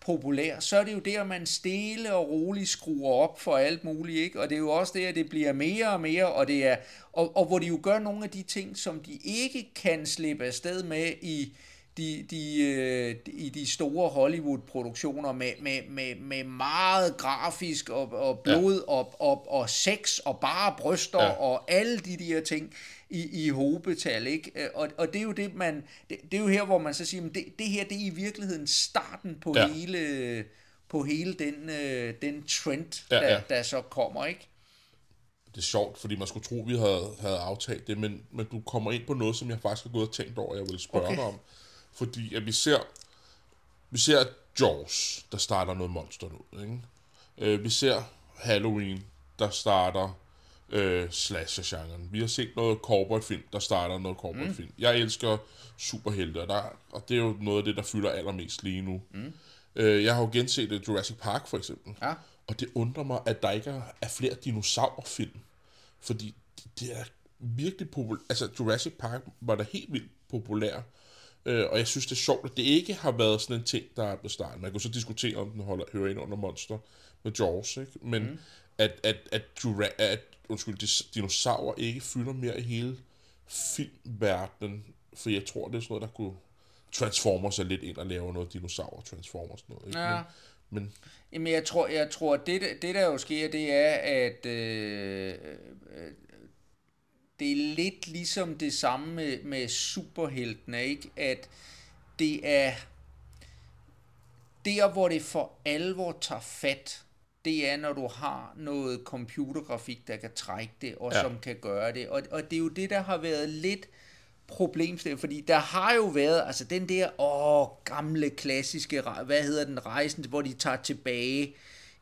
populær, så er det jo der, man stille og roligt skruer op for alt muligt, ikke? Og det er jo også der, det bliver mere og mere, og det er, og, og hvor de jo gør nogle af de ting, som de ikke kan slippe afsted med i, de, de, øh, i de store Hollywood-produktioner med, med, med, med meget grafisk og, og blod ja. og, og, og sex og bare bryster ja. og alle de der ting i, i hobetal, ikke? Øh, og, og det er jo det, man, det, det er jo her, hvor man så siger, at det, det her, det er i virkeligheden starten på ja. hele, på hele den, øh, den trend, ja, der, ja. der så kommer, ikke? Det er sjovt, fordi man skulle tro, vi havde, havde aftalt det, men, men du kommer ind på noget, som jeg faktisk har gået og tænkt over, jeg vil spørge okay. dig om. Fordi at vi ser, vi ser Jaws, der starter noget monster ud, ikke? Øh, vi ser Halloween, der starter øh, slasher-genren. Vi har set noget corporate-film, der starter noget corporate-film. Mm. Jeg elsker superhelte, og, der, og det er jo noget af det, der fylder allermest lige nu. Mm. Øh, jeg har jo genset det Jurassic Park, for eksempel. Ja. Og det undrer mig, at der ikke er flere dinosaurfilm. Fordi det er virkelig populært. Altså, Jurassic Park var da helt vildt populær. Øh, og jeg synes, det er sjovt, at det ikke har været sådan en ting, der er på starten. Man kan så diskutere, om den holder, hører ind under Monster med Jaws, ikke? Men mm. at, at, at, Jura- at undskyld, dinosaurer ikke fylder mere i hele filmverdenen, for jeg tror, det er sådan noget, der kunne transformer sig lidt ind og lave noget dinosaurer Transformers noget. Ikke? Ja. Men, men Jamen, jeg tror, jeg tror det, det der jo sker, det er, at øh, øh, det er lidt ligesom det samme med, med superheltene, ikke? At det er der, hvor det for alvor tager fat, det er, når du har noget computergrafik, der kan trække det, og ja. som kan gøre det. Og, og det er jo det, der har været lidt problemstilling, fordi der har jo været, altså den der, åh, gamle, klassiske, hvad hedder den, rejsen, hvor de tager tilbage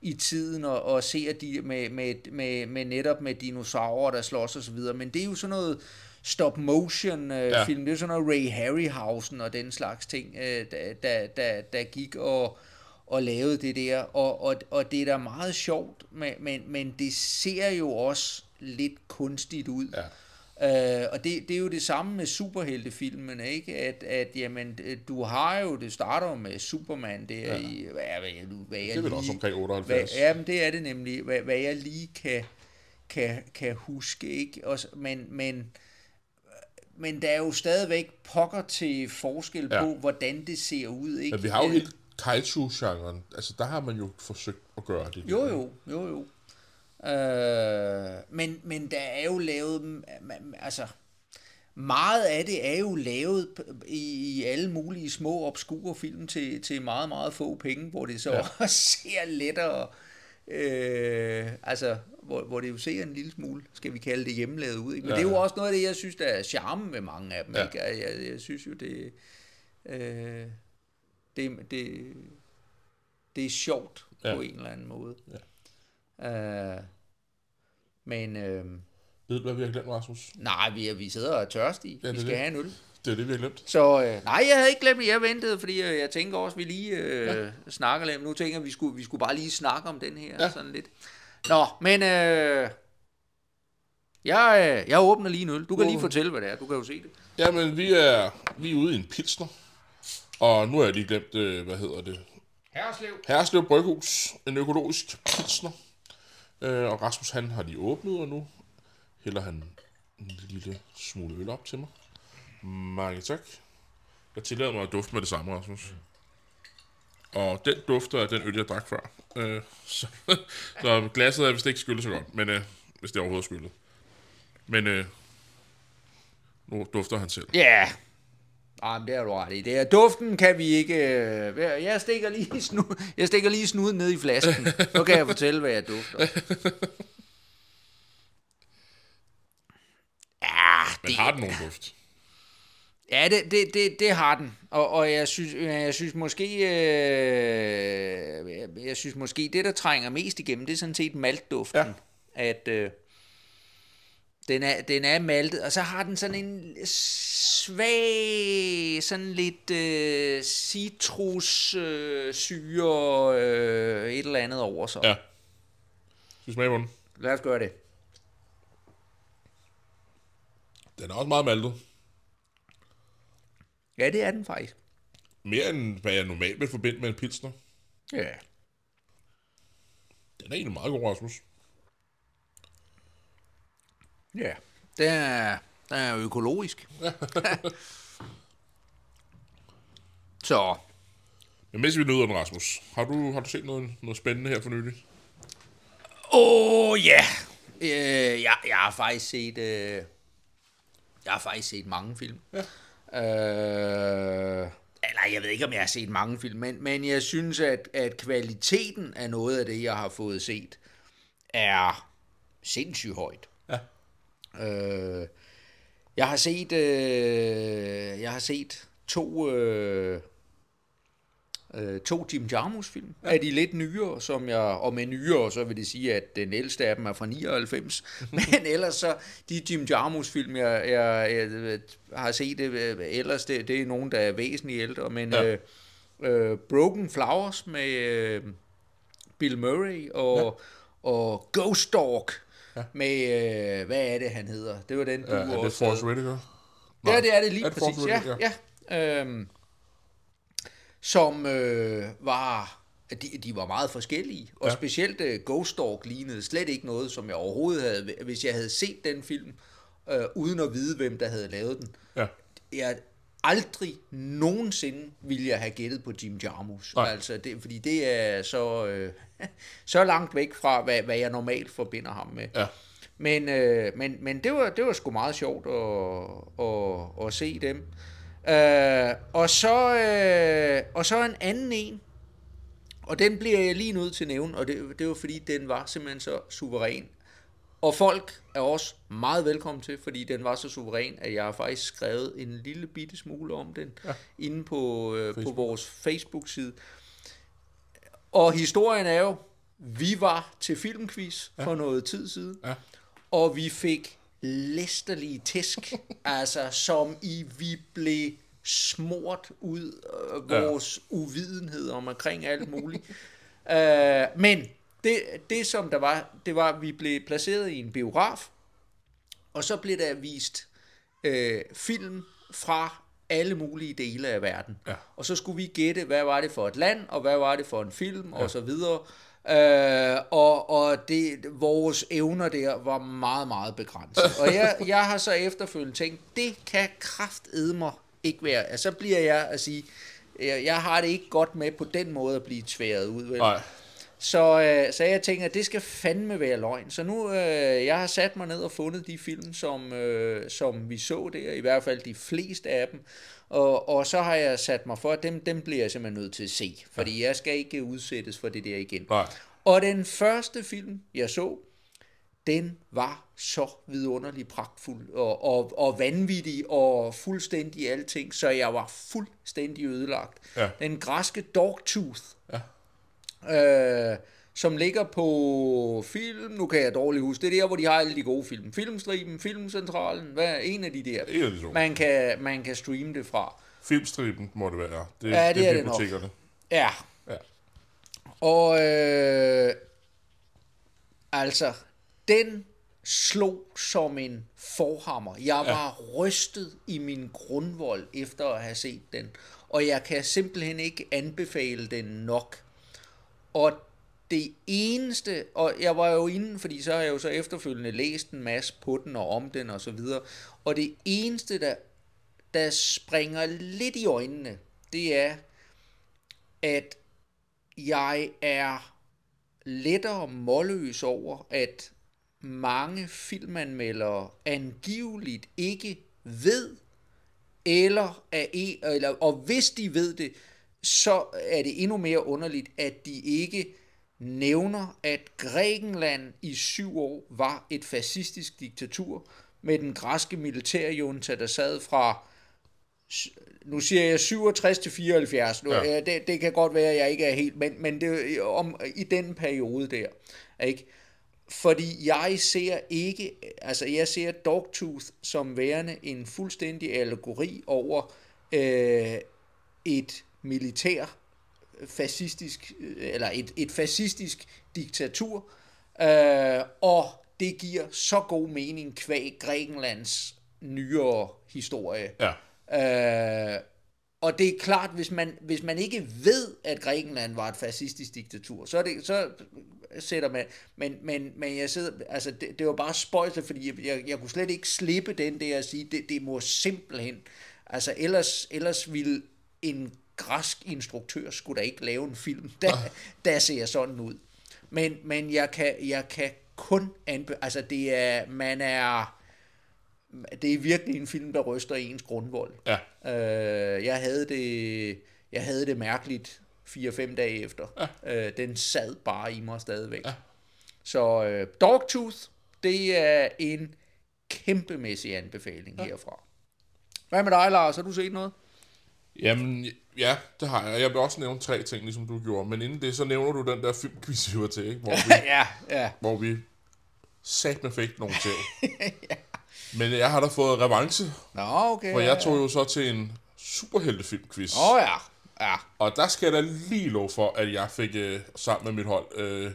i tiden og, og ser de med, med, med, med netop med dinosaurer, der slås og så videre. Men det er jo sådan noget stop motion øh, Ja. film. Det er sådan noget Ray Harryhausen og den slags ting, øh, der, der, der, der gik og, og lavede det der. Og, og, og det er da meget sjovt, men, men, men det ser jo også lidt kunstigt ud. Ja. Øh, og det, det er jo det samme med superheltefilmen, ikke? At, at jamen, øh, du har jo, det starter med Superman der ja. i, hvad, hvad, hvad, hvad jeg Det er vel også omkring hvad, 78. jamen, det er det nemlig, hvad, hvad jeg lige kan, kan, kan huske, ikke? Også, men, men, men der er jo stadigvæk pokker til forskel Ja. på, hvordan det ser ud, ikke? Men vi har jo Øh, helt kaiju-genren. Altså, der har man jo forsøgt at gøre det. Jo, jo, jo, jo. Øh, men, men der er jo lavet, altså, meget af det er jo lavet i, i alle mulige små obskure film til, til meget, meget få penge, hvor det så ja. [LAUGHS] Ja. ser lettere, øh, altså, hvor, hvor det jo ser en lille smule, skal vi kalde det hjemmelavet ud. Ikke? Men Ja. det er jo også noget af det, jeg synes, der er charme med mange af dem. Ja. Ikke? Jeg, jeg, synes jo, det, øh, det, det, det er sjovt. Ja. på en eller anden måde. Ja. Øh, men øh, Ved du, hvad vi har glemt, Rasmus? nej, vi, er, vi sidder og er tørstige. Ja, det vi skal det. have en øl. Det er det, vi har glemt. Så øh, nej, jeg havde ikke glemt, at jeg ventede, fordi øh, jeg tænker også, at vi lige øh, ja. snakker lidt. Nu tænker jeg, at vi skulle, vi skulle bare lige snakke om den her ja. Sådan lidt. Nå, men øh, jeg, øh, jeg åbner lige en øl. Du kan lige Åh. fortælle, hvad det er. Du kan jo se det. Jamen, vi er, vi er ude i en pilsner. Og nu har jeg lige glemt, øh, hvad hedder det? Herreslev. Herreslev Bryghus, en økologisk pilsner. Øh, og Rasmus, han har lige åbnet, og nu hælder han en lille smule øl op til mig. Mange tak. Jeg tillader mig at dufte med det samme, Rasmus. Og den dufter af den øl, jeg drak før. Øh, [LAUGHS] så, så glasset er vist ikke skyllet så godt, men øh, hvis det overhovedet er skyllet. Men øh, nu dufter han selv. Ja. Yeah. Ah, men det er du ret i. Det er, duften kan vi ikke... Øh, jeg, stikker lige snu, jeg stikker lige snuden ned i flasken. Så kan jeg fortælle, hvad jeg dufter. Ja, Men har den nogen duft? Ja, det, det, det, det har den. Og, og jeg synes, jeg synes måske, øh, jeg, jeg synes måske, det der trænger mest igennem, det er sådan set maltduften. Ja. At øh, den, er, den er maltet, og så har den sådan en svag, sådan lidt øh, citrussyre, øh, syre, øh, et eller andet over sig. Ja. Skal vi smage på den? Lad os gøre det. Den er også meget maltet. Ja, det er den faktisk. Mere end hvad jeg normalt vil forbinde med en pilsner. Ja. Den er egentlig meget god, Rasmus. Ja. Den er, den er økologisk. [LAUGHS] Så, Men mens vi nyder den, Rasmus, har du, har du set noget, noget spændende her for nylig? Åh, oh, ja. Yeah. Øh, jeg, jeg har faktisk set... Øh, jeg har faktisk set mange film. Ja. Øh, eller jeg ved ikke, om jeg har set mange film, men, men jeg synes, at, at kvaliteten af noget af det, jeg har fået set, er sindssygt højt. Øh, jeg har set, øh, jeg har set to, øh, øh, to Jim Jarmusch film ja. af de lidt nyere, som jeg, og med nyere, så vil det sige, at den ældste af dem er fra 99, [LAUGHS] men ellers så, de Jim Jarmusch film, jeg, jeg, jeg har set, øh, ellers det, det er nogen, der er væsentligt ældre, men Ja. øh, øh, Broken Flowers med øh, Bill Murray og, ja. og Ghost Dog ja. med, øh, hvad er det, han hedder? Det var den, du ja er det også Forrest havde. Whitaker? Ja, det er det lige Er det præcis. Ja, Whitaker? ja. Øhm, som øh, var, de, de var meget forskellige, og ja. Ja. specielt øh, Ghost Dog lignede slet ikke noget, som jeg overhovedet havde, hvis jeg havde set den film, øh, uden at vide, hvem der havde lavet den. Ja. Jeg aldrig nogensinde ville jeg have gættet på Jim Jarmusch. Nej. Altså det, fordi det er så, øh, [LAUGHS] så langt væk fra, hvad, hvad jeg normalt forbinder ham med. Ja. Men, øh, men, men det, var, det var sgu meget sjovt at, at, at se dem. Øh, og, så, øh, og så en anden en, og den bliver jeg lige nødt til at nævne, og det, det var fordi, den var simpelthen så suveræn. Og folk er også meget velkommen til, fordi den var så suveræn, at jeg har faktisk skrevet en lille bitte smule om den ja. inde på, øh, på vores Facebook-side. Og historien er jo, vi var til filmquiz ja. for noget tid siden, Ja. og vi fik læsterlige tæsk, [LAUGHS] altså som i vi blev smurt ud af vores ja. uvidenhed om omkring alt muligt. uh, [LAUGHS] men det, det som der var, det var, at vi blev placeret i en biograf, og så blev der vist øh, film fra alle mulige dele af verden. Ja. Og så skulle vi gætte, hvad var det for et land, og hvad var det for en film, ja. og så videre. Øh, og og det, vores evner der var meget, meget begrænset. Og jeg, [LAUGHS] jeg har så efterfølgende tænkt, det kan kraftedme ikke være. Altså, så bliver jeg at sige, jeg, jeg har det ikke godt med på den måde at blive tværet ud. Vel? Nej. Så, øh, så jeg tænker, at det skal fandme være løgn. Så nu, øh, jeg har sat mig ned og fundet de film, som, øh, som vi så der, i hvert fald de fleste af dem. Og, og så har jeg sat mig for, at dem, dem bliver jeg simpelthen nødt til at se. Fordi jeg skal ikke udsættes for det der igen. Nej. Og den første film, jeg så, den var så vidunderligt pragtfuld og, og, og vanvittig og fuldstændig alting, så jeg var fuldstændig ødelagt. Ja. Den græske Dogtooth, Ja. Øh, som ligger på film, nu kan jeg dårligt huske, det er der, hvor de har alle de gode film. Filmstriben, Filmcentralen, hvad er en af de der? En af de to. Man kan, man kan streame det fra. Filmstriben må det være. Det, Ja, det er det nok. bibliotekerne. Ja, Ja. Og øh, altså, den slog som en forhammer. Jeg var ja. rystet i min grundvold efter at have set den. Og jeg kan simpelthen ikke anbefale den nok. Og det eneste, og jeg var jo inde, fordi så har jeg jo så efterfølgende læst en masse på den og om den og så videre. Og det eneste, der, der springer lidt i øjnene, det er, at jeg er lettere målløs over, at mange filmanmeldere angiveligt ikke ved, eller, er, eller og hvis de ved det, så er det endnu mere underligt, at de ikke nævner, at Grækenland i syv år var et fascistisk diktatur med den græske militærjunta, der sad fra nu siger jeg 67 til 74, nu, Ja. ja. det, det kan godt være, at jeg ikke er helt, men, men det, om, i den periode der, ikke? Fordi jeg ser ikke, altså jeg ser Dogtooth som værende en fuldstændig allegori over øh, et militær fascistisk, øh, eller et, et fascistisk diktatur, øh, og det giver så god mening kvæg Grækenlands nyere historie. Ja. Øh, og det er klart, hvis man, hvis man ikke ved, at Grækenland var et fascistisk diktatur, så, er det, så sætter man... Men, men, men jeg sidder, altså det, det var bare spøjset, fordi jeg, jeg, jeg kunne slet ikke slippe den der at sige, det, det må simpelthen... Altså ellers, ellers ville en græsk instruktør skulle da ikke lave en film, der, der ser sådan ud. Men, men jeg, kan, jeg kan kun anbe... Altså det er... Man er det er virkelig en film, der ryster ens grundvold. Ja. Øh, jeg havde det, jeg havde det mærkeligt 4-5 dage efter. Ja. Øh, den sad bare i mig stadigvæk. Ja. Så øh, Dogtooth, det er en kæmpemæssig anbefaling ja. herfra. Hvad med dig, Lars? Har du set noget? Jamen, ja, det har jeg. Jeg vil også nævne tre ting, ligesom du gjorde. Men inden det, så nævner du den der filmquiz, vi var til, ikke? Hvor vi, [LAUGHS] ja, ja. hvor vi sat med fik nogle til. [LAUGHS] ja. Men jeg har da fået revanche, Nå, okay. for jeg tog jo så til en superheltefilmquiz. Åh oh, ja, ja. Og der skal jeg da lige lov for, at jeg fik øh, sammen med mit hold øh,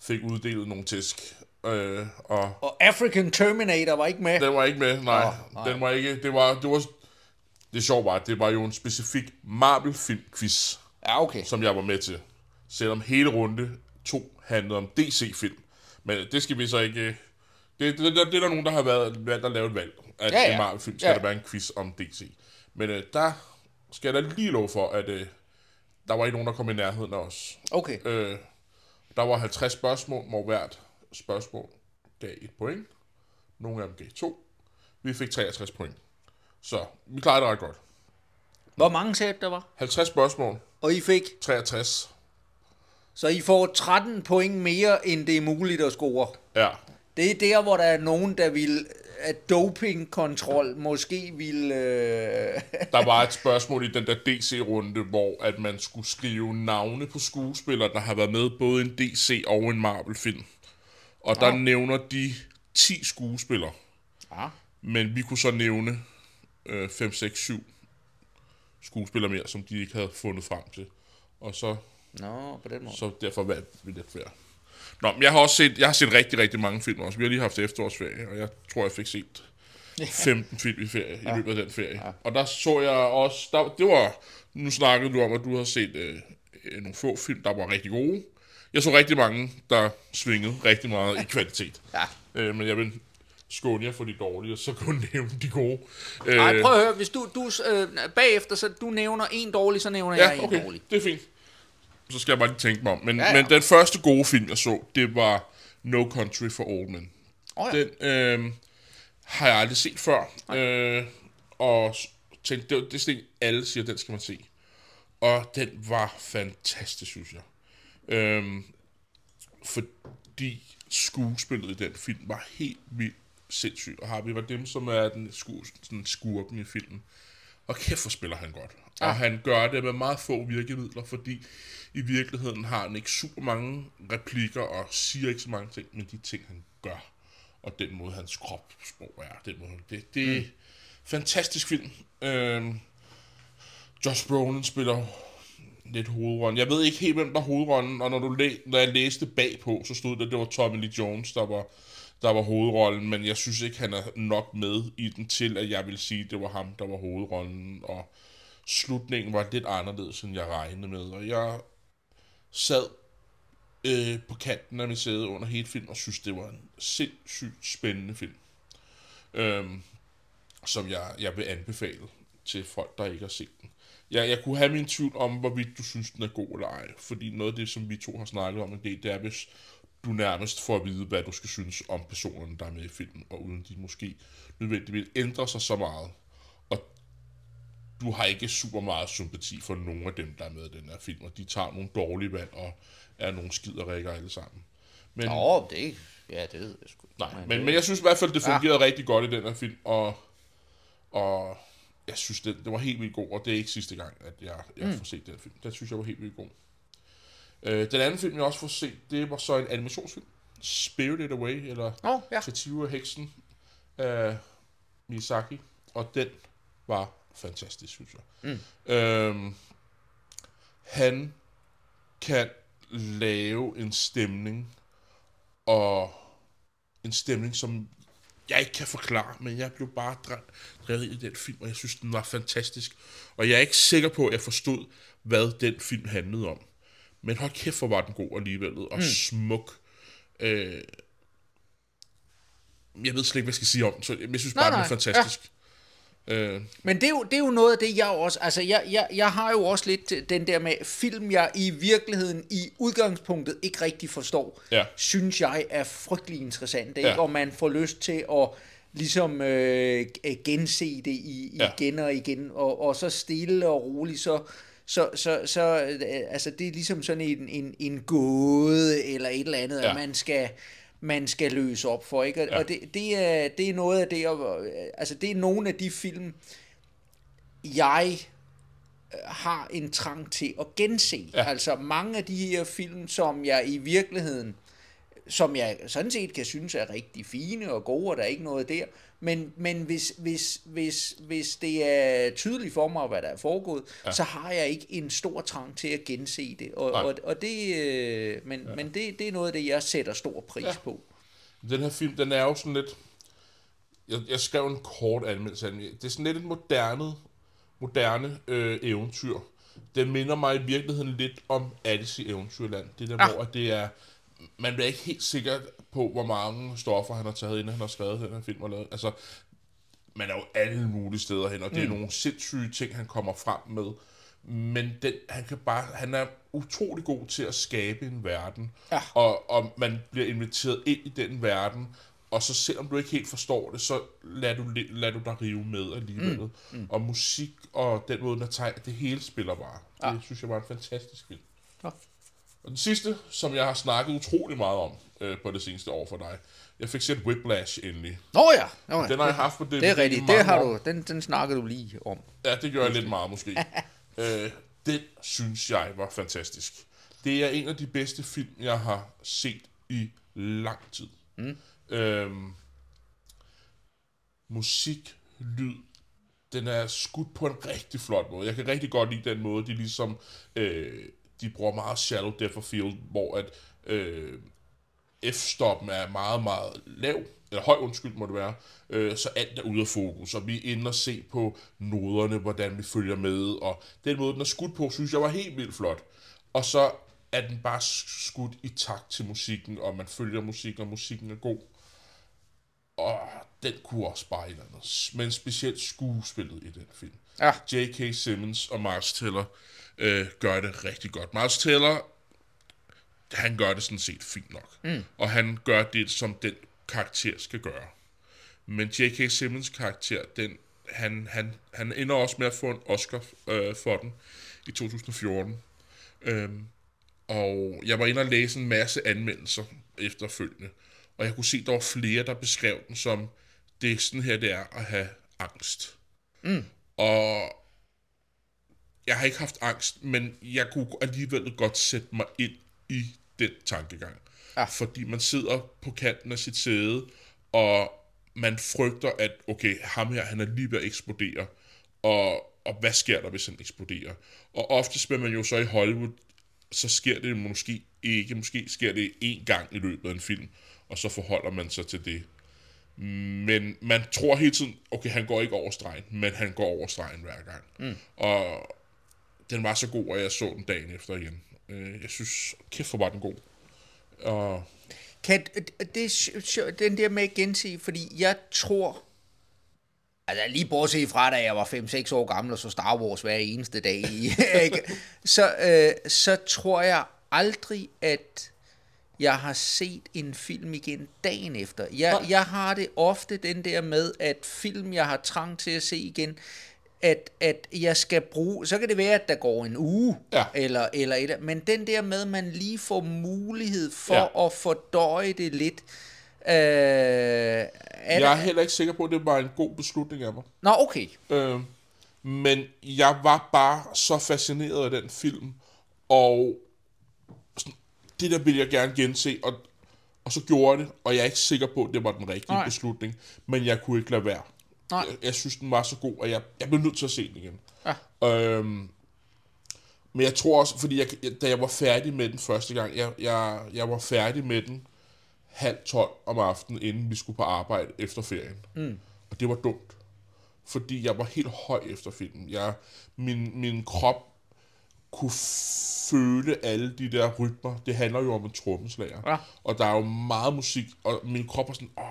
fik uddelt nogle tæsk. Øh, og Og African Terminator var ikke med. den var ikke med, nej. Nå, nej. Den var ikke, det var, det var, det sjove var, at det var jo en specifik Marvel-filmquiz, Ja, okay. som jeg var med til. Selvom hele runde 2 handlede om DC-film. Men det skal vi så ikke... øh, Det, det, det, det er der nogen, der har været, valgt at lave et valg. At Ja, ja, en Marvel-film skal ja. der være en quiz om DC. Men øh, der skal jeg da lige lov for, at øh, der var ikke nogen, der kom i nærheden af os. Okay. Øh, der var 50 spørgsmål, hvor hvert spørgsmål gav et point. Nogle af dem gav to. Vi fik 63 point. Så vi klarede det ret godt. Hvor mange sæt der var? 50 spørgsmål, Og I fik, 63. så I får 13 point mere, end det er muligt at score. Ja, Det er der, hvor der er nogen, der vil at dopingkontrol måske ville... Øh... [LAUGHS] Der var et spørgsmål i den der DC-runde, hvor at man skulle skrive navne på skuespillere, der har været med både en DC og en Marvel-film. Og der Ah. nævner de 10 skuespillere, Ja. men vi kunne så nævne øh, 5, 6, 7 skuespillere mere, som de ikke havde fundet frem til. Og så, Nå, på den måde. så derfor valgte vi lidt flere. Nå, men jeg har også set, jeg har set rigtig, rigtig mange film også. Vi har lige haft efterårsferie, og jeg tror, jeg fik set 15 film i ferie, i løbet af den ferie. Ja. Og der så jeg også, der, det var, nu snakkede du om, at du har set øh, øh, nogle få film, der var rigtig gode. Jeg så rigtig mange, der svingede rigtig meget i kvalitet. Ja. Øh, men jeg vil skåne jer for de dårlige, og så kun [LAUGHS] nævne de gode. Øh, Nej, prøv at høre, hvis du, du øh, bagefter, så du nævner en dårlig, så nævner jeg Ja, en okay, dårlig. det er fint. Så skal jeg bare lige tænke mig om. Men, Ja, ja, men den første gode film, jeg så, det var No Country for Old Men. Åh ja. Den øh, har jeg aldrig set før. Øh, og tænkte, det, det er sådan en, alle siger, den skal man se. Og den var fantastisk, synes jeg. Øh, fordi skuespillet i den film var helt vildt sindssygt. Og Harvey var dem, som er den sku, sådan skurken i filmen. Og kæft, hvor spiller han godt. Ja. Og han gør det med meget få virkemidler, fordi i virkeligheden har han ikke super mange replikker og siger ikke så mange ting, men de ting, han gør, og den måde, hans kropssprog er, den måde, det, det er mm. fantastisk film. Øhm, Josh Brolin spiller lidt hovedrollen. Jeg ved ikke helt, hvem der er hovedrollen, og når, du læ- når jeg læste bagpå, så stod der, at det var Tommy Lee Jones, der var, der var hovedrollen, men jeg synes ikke, han er nok med i den til, at jeg vil sige, at det var ham, der var hovedrollen, og slutningen var lidt anderledes, end jeg regnede med, og jeg sad øh, på kanten af mit sæde under hele filmen, og synes, det var en sindssygt spændende film, øhm, som jeg, jeg vil anbefale til folk, der ikke har set den. Jeg, jeg kunne have min tvivl om, hvorvidt du synes, den er god eller ej. Fordi noget af det, som vi to har snakket om en del, det er, hvis du nærmest får at vide, hvad du skal synes om personerne, der er med i filmen, og uden de måske nødvendigvis ændrer sig så meget. Og du har ikke super meget sympati for nogen af dem, der er med i den her film, og de tager nogle dårlige valg, og er nogle skiderikker alle sammen. Men, Nå, det, ja, det ved jeg sgu. Nej, men, men jeg synes i hvert fald, det fungerede ja. rigtig godt i den her film, og, og jeg synes, det, det var helt vildt god, og det er ikke sidste gang, at jeg, jeg mm. får set den film. Den synes jeg var helt vildt god. Øh, den anden film, jeg også får set, det var så en animationsfilm. Spirited Away, eller Nå, ja. Tativa Heksen af Miyazaki, og den var fantastisk, synes jeg. Mm. Øhm, han kan lave en stemning, og en stemning, som jeg ikke kan forklare, men jeg blev bare dre- drevet i den film, og jeg synes, den var fantastisk. Og jeg er ikke sikker på, at jeg forstod, hvad den film handlede om. Men hold kæft, hvor var den god alligevel, og mm. smuk. Øh, jeg ved slet ikke, hvad jeg skal sige om den, så jeg synes Nej, bare, den er nej, fantastisk. Øh, Men det er, jo, det er jo noget af det, jeg også... Altså, jeg, jeg, jeg har jo også lidt den der med film, jeg i virkeligheden i udgangspunktet ikke rigtig forstår, Ja. synes jeg er frygtelig interessant. Ja. Ikke? Og man får lyst til at ligesom øh, gense det i, Ja. igen og igen, og, og så stille og roligt, så, så, så, så øh, altså det er ligesom sådan en, en, en gåde eller et eller andet, ja. At man skal man skal løse op for, ikke? Og, Ja. og det, det, er, det er noget af det, og, altså det er nogle af de film, jeg øh, har en trang til at gense. Ja. Altså mange af de her film, som jeg i virkeligheden, som jeg sådan set kan synes er rigtig fine og gode, og der er ikke noget der, men, men hvis, hvis, hvis, hvis det er tydeligt for mig, hvad der er foregået, ja. så har jeg ikke en stor trang til at gense det. Og, Nej. og, og det, øh, men, ja. men det, det er noget af det, jeg sætter stor pris ja. På. Den her film, den er jo sådan lidt... Jeg, jeg skrev en kort anmeldelse af den. Det er sådan lidt et moderne, moderne øh, eventyr. Den minder mig i virkeligheden lidt om Alice i Eventyrland. Det der, Ah. hvor at det er... Man bliver ikke helt sikker på, hvor mange stoffer han har taget, inden han har skrevet den her film. Og lavet. Altså, man er jo alle mulige steder hen, og det er nogle sindssyge ting, han kommer frem med. Men den, han, kan bare, han er utrolig god til at skabe en verden, Ja. og, og man bliver inviteret ind i den verden, og så selvom du ikke helt forstår det, så lader du, lader du dig rive med alligevel. Mm. Mm. Og musik og den måde, der tager, det hele spiller bare. Ja. Det synes jeg var en fantastisk film. Ja. Og den sidste, som jeg har snakket utrolig meget om, øh, på det seneste år for dig. Jeg fik set Whiplash endelig. Nå ja, Nå, ja. Den har jeg haft på DVD det er rigtigt. Det har du, den, den snakker du lige om. Ja, det gør jeg lidt meget måske. [LAUGHS] øh, den synes jeg var fantastisk. Det er en af de bedste film, jeg har set i lang tid. Mm. Øhm, musik, lyd, den er skudt på en rigtig flot måde. Jeg kan rigtig godt lide den måde, de ligesom, øh, de bruger meget shallow depth of field, hvor at øh, F-stoppen er meget, meget lav, eller høj undskyld må det være, øh, så alt er ude af fokus, og vi er inde og se på noderne, hvordan vi følger med, og den måde, den er skudt på, synes jeg var helt vildt flot. Og så er den bare skudt i takt til musikken, og man følger musikken, og musikken er god. Og den kunne også bare et eller andet. Men specielt skuespillet i den film. Ja. J.K. Simmons og Miles Teller øh, gør det rigtig godt. Miles Teller, han gør det sådan set fint nok. Mm. Og han gør det, som den karakter skal gøre. Men J.K. Simmons karakter, den, han, han, han ender også med at få en Oscar øh, for den i 2014. Øhm, og jeg var inde og læse en masse anmeldelser efterfølgende. Og jeg kunne se, at der var flere, der beskrev den som, det er sådan her, det er at have angst. Mm. Og jeg har ikke haft angst, men jeg kunne alligevel godt sætte mig ind i den tankegang. Ja. Fordi man sidder på kanten af sit sæde, og man frygter, at okay, ham her, han er lige ved at eksplodere, og, og hvad sker der, hvis han eksploderer? Og oftest vil man jo så i Hollywood, så sker det måske ikke, måske sker det én gang i løbet af en film, og så forholder man sig til det. Men man tror hele tiden, okay, han går ikke over stregen, men han går over stregen hver gang. Mm. Og den var så god, at jeg så den dagen efter igen. Øh, Jeg synes, kæft for var den god. Og Kan, det, sj- den der med at gense, fordi jeg tror, altså lige bortset fra, da jeg var 5-6 år gammel og så Star Wars hver eneste dag, i, [LAUGHS] ikke? så, øh, så tror jeg aldrig, at jeg har set en film igen dagen efter. Jeg, jeg har det ofte den der med, at film, jeg har trang til at se igen, at, at jeg skal bruge, så kan det være, at der går en uge, Ja. eller, eller et, men den der med, at man lige får mulighed for Ja. at fordøje det lidt, øh, er jeg er heller ikke sikker på, at det var en god beslutning af mig. Nå, okay. Øh, men jeg var bare så fascineret af den film, og sådan, det der ville jeg gerne gense, og, og så gjorde jeg det, og jeg er ikke sikker på, at det var den rigtige Nej. beslutning, men jeg kunne ikke lade være. Nej. Jeg, jeg synes, den var så god, og jeg, jeg blev nødt til at se den igen. Ja. Øhm, men jeg tror også, fordi jeg, da jeg var færdig med den første gang, jeg, jeg, jeg var færdig med den halv tolv om aftenen, inden vi skulle på arbejde efter ferien. Mm. Og det var dumt. Fordi jeg var helt høj efter filmen. Jeg, min, min krop kunne føle alle de der rytmer. Det handler jo om en trommeslager. Ja. Og der er jo meget musik, og min krop var sådan, åh,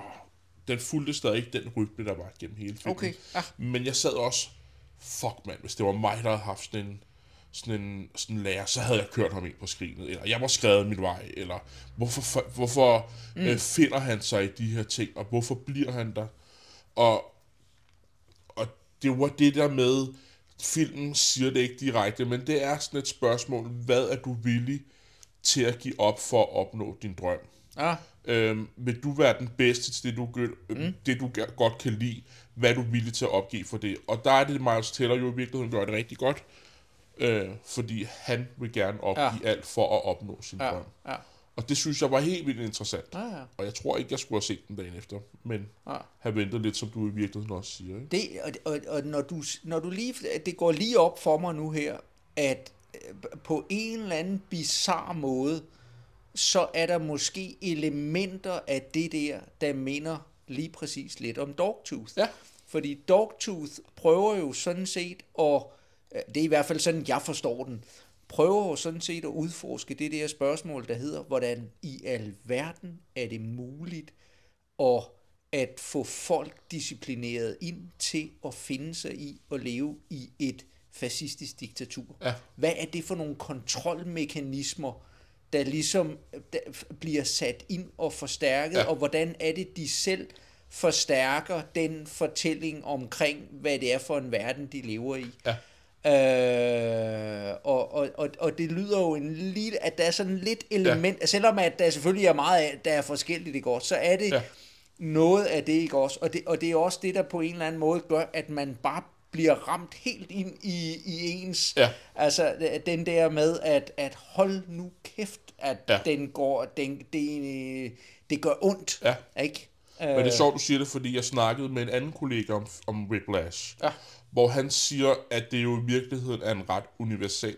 den fulgte stadig ikke den rytme, der var gennem hele filmen. Okay, ja. Men jeg sad også, fuck mand, hvis det var mig, der havde haft sådan en, sådan en, sådan en lærer, så havde jeg kørt ham ind på skrinet, eller jeg var skrevet min vej, eller hvorfor, hvorfor mm. øh, finder han sig i de her ting, og hvorfor bliver han der? Og, og det var det der med, filmen siger det ikke direkte, men det er sådan et spørgsmål, hvad er du villig til at give op for at opnå din drøm? Ja. Øhm, vil du være den bedste til det, du, gør- mm. det, du godt kan lide? Hvad er du villig til at opgive for det? Og der er det, Miles Teller jo i virkeligheden gør det rigtig godt. Øh, fordi han vil gerne opgive ja. Ja. alt for at opnå sin Ja, drøm. ja. Og det synes jeg var helt vildt interessant. Ja, ja. Og jeg tror ikke, jeg skulle have set den dagen efter. Men Ja. have ventet lidt, som du i virkeligheden også siger. Ikke? Det, og, og, og når, du, når du lige, det går lige op for mig nu her, at øh, på en eller anden bizarre måde, så er der måske elementer af det der, der minder lige præcis lidt om Dogtooth. Ja. Fordi Dogtooth prøver jo sådan set at, det er i hvert fald sådan, jeg forstår den, prøver jo sådan set at udforske det der spørgsmål, der hedder, hvordan i alverden er det muligt at, at få folk disciplineret ind til at finde sig i at leve i et fascistisk diktatur. Ja. Hvad er det for nogle kontrolmekanismer, der ligesom der bliver sat ind og forstærket, Ja. og hvordan er det, de selv forstærker den fortælling omkring, hvad det er for en verden, de lever i. Ja. Øh, og, og, og, og det lyder jo en lille, at der er sådan lidt element, ja. selvom at der selvfølgelig er meget af, der er forskelligt, ikke også, så er det ja. noget af det, ikke også, og det, og det er også det, der på en eller anden måde gør, at man bare bliver ramt helt ind i, i ens, Ja. altså den der med, at, at hold nu kæft, at Ja. den går, den, det, det gør ondt, Ja. ikke? Men det er sjovt, du siger det, fordi jeg snakkede med en anden kollega om, om Whiplash, Ja. hvor han siger, at det jo i virkeligheden er en ret universal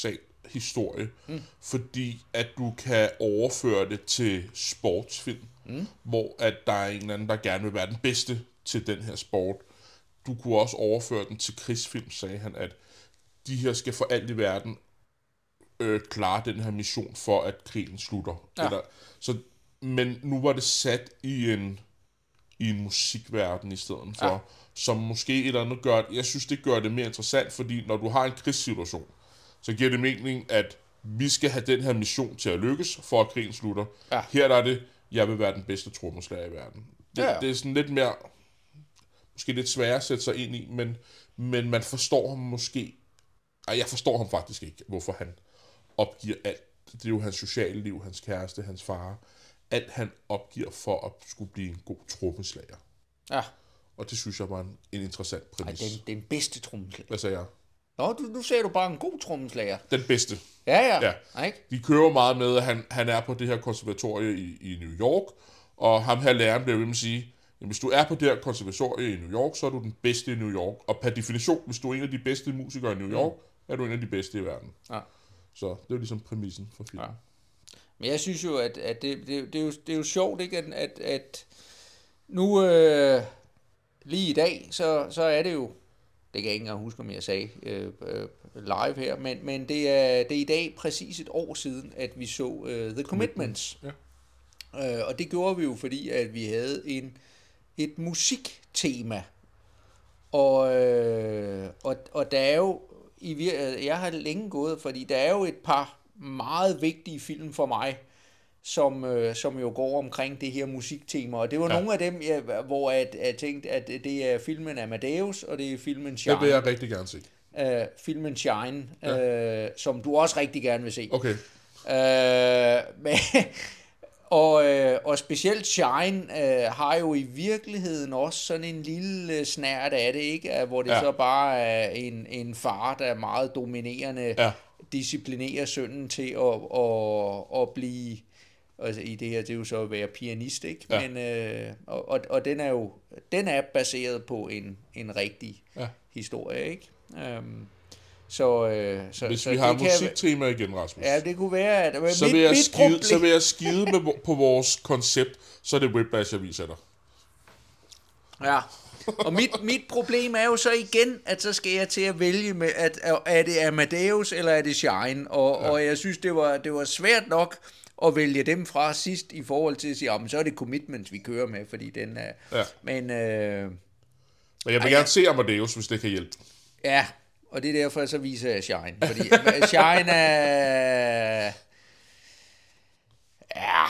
sag, historie, mm. fordi at du kan overføre det til sportsfilm, mm. hvor at der er en eller anden, der gerne vil være den bedste til den her sport. Du kunne også overføre den til krigsfilm, sagde han, at de her skal for alt i verden øh, klare den her mission for, at krigen slutter. Ja. Eller, så, men nu var det sat i en, i en musikverden i stedet for, ja. som måske et eller andet gør, jeg synes det gør det mere interessant, fordi når du har en krigssituation, så giver det mening, at vi skal have den her mission til at lykkes, for at krigen slutter. Ja. Her der er det, jeg vil være den bedste trommeslager i verden. Det, Ja. det er sådan lidt mere, måske lidt sværere at sætte sig ind i, men, men man forstår ham måske, ej, jeg forstår ham faktisk ikke, hvorfor han opgiver alt. Det er jo hans sociale liv, hans kæreste, hans far. Alt han opgiver for at skulle blive en god trommeslager. Ja. Og det synes jeg var en, en interessant Ej, præmis. den, den bedste trommeslager. Hvad sagde jeg? Nå, du, nu sagde du bare en god trommeslager. Den bedste. Ja, ja. Ja. De kører meget med, at han, han er på det her konservatorie i, i New York, og ham her læreren bliver ved med at sige, jamen, hvis du er på det her konservatorie i New York, så er du den bedste i New York. Og per definition, hvis du er en af de bedste musikere i New York, er du en af de bedste i verden. Ja. Så det er jo ligesom præmissen for filmen. Ja. Men jeg synes jo, at, at det, det, det, er jo, det er jo sjovt, ikke? At, at, at nu øh, lige i dag, så, så er det jo, det kan jeg ikke engang huske, om jeg sagde øh, øh, live her, men, men det, er, det er i dag præcis et år siden, at vi så øh, The Commitments. Ja. Øh, og det gjorde vi jo, fordi at vi havde en, et musiktema. Og, øh, og, og der er jo, i, vir- jeg har længe gået, fordi der er jo et par meget vigtige film for mig, som, øh, som jo går omkring det her musiktema. Og det var Ja. ja. nogle af dem, jeg, hvor jeg, jeg tænkte, at det er filmen Amadeus, og det er filmen Shine. Det vil jeg rigtig gerne se. øh, filmen Shine, ja. øh, som du også rigtig gerne vil se. Okay. Øh, [LAUGHS] men, og, øh, og specielt Shine øh, har jo i virkeligheden også sådan en lille snært af det, ikke? Hvor det Ja. så bare er en, en far, der er meget dominerende, Ja. disciplinerer sønnen til at, at, at blive, altså i det her, det er jo så at være pianist, ikke? Ja. Men, øh, og, og, og den er jo, den er baseret på en, en rigtig Ja. historie, ikke? Øhm, så, øh, så, Hvis så vi har det kan- musiktema igen, Rasmus, Ja, det kunne være, at så, mit, vil jeg mit skide, problem, så vil jeg skide med, på vores koncept, så er det Whiplash, jeg viser dig. Ja. Og mit, mit problem er jo så igen, at så skal jeg til at vælge med, at er det Amadeus eller er det Shine, og, ja. og jeg synes, det var, det var svært nok at vælge dem fra sidst i forhold til at sige, jamen, så er det Commitments, vi kører med, fordi den er... Ja. Men øh, Men jeg vil Ej, gerne se Amadeus, hvis det kan hjælpe. ja, og det er derfor, så viser jeg Shine, fordi [LAUGHS] Shine er... Ja,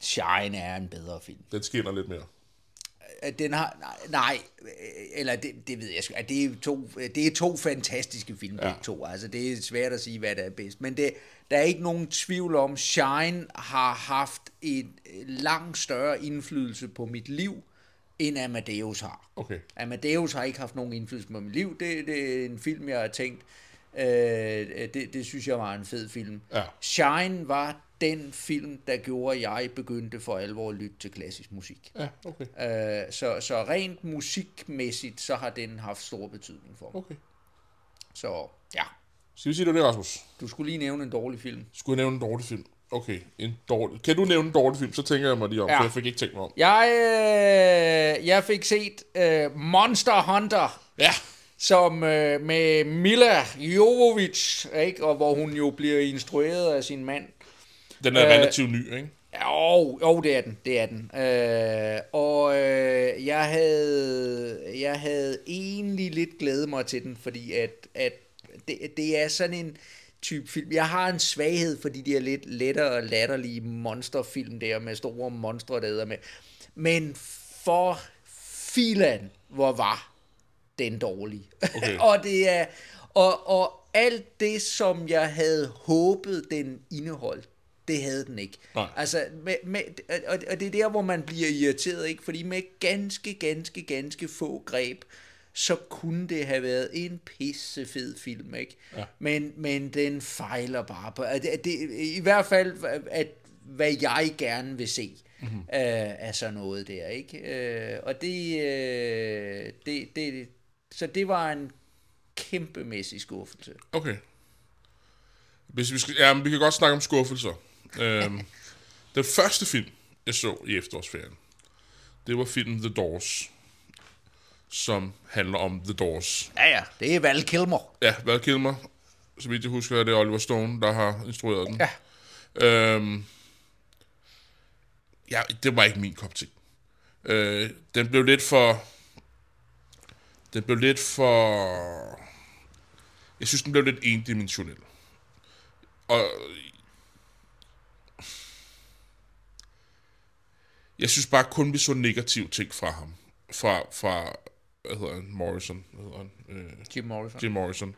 Shine er en bedre film. Den skinner lidt mere. at den har, nej, nej øh, eller det, det ved jeg sgu, det er to, det er to fantastiske film, ja. to, altså det er svært at sige, hvad der er bedst, men det, der er ikke nogen tvivl om, Shine har haft en langt større indflydelse på mit liv, end Amadeus har. Okay. Amadeus har ikke haft nogen indflydelse på mit liv, det, det er en film, jeg har tænkt, øh, det, det synes jeg var en fed film. Ja. Shine var den film, der gjorde, at jeg begyndte for alvor at lytte til klassisk musik. Ja, okay. Øh, så, så rent musikmæssigt, så har den haft stor betydning for mig. Okay. Så ja, Skal vi sige det, Rasmus? du skulle lige nævne en dårlig film. Skulle jeg nævne en dårlig film? Okay, en dårlig. Kan du nævne en dårlig film, så tænker jeg mig lige om, Ja. for jeg fik ikke tænkt mig om. Jeg, øh, jeg fik set øh, Monster Hunter, Ja, som øh, med Mila Jovovich, ikke? og hvor hun jo bliver instrueret af sin mand. den er Øh, relativt ny, ikke? Jo, jo, det er den, det er den. Øh, og øh, jeg havde, jeg havde egentlig lidt glædet mig til den, fordi at, at det, det er sådan en type film. Jeg har en svaghed for de der lidt lettere og latterlige monsterfilm der med store monstre, der med. Men for filan, hvor var den dårlig. Okay. [LAUGHS] og det er Og, og alt det, som jeg havde håbet, den indeholdt, det havde den ikke. Nej. Altså, med, med, og, og det er der, hvor man bliver irriteret, ikke? Fordi med ganske, ganske, ganske få greb, så kunne det have været en pissefed film, ikke? Ja. Men, men den fejler bare på, det, det, i hvert fald, at, hvad jeg gerne vil se mm-hmm. øh, af sådan noget der, ikke? Øh, og det, øh, det, det, så det var en kæmpemæssig skuffelse. Okay. Hvis vi, skal, ja, men vi kan godt snakke om skuffelser. øhm, [LAUGHS] den første film, jeg så i efterårsferien, det var filmen The Doors, som handler om The Doors. Ja, ja, det er Val Kilmer. Ja, Val Kilmer, så vidt jeg husker, er det Oliver Stone, der har instrueret den. Ja. Øhm, ja, det var ikke min kop te. Øh, den blev lidt for... Den blev lidt for... Jeg synes, den blev lidt endimensionel. Og... Jeg synes bare kun, vi så negative ting fra ham. Fra, fra hvad hedder han? Morrison. Hvad hedder han? Øh, Jim Morrison. Jim Morrison.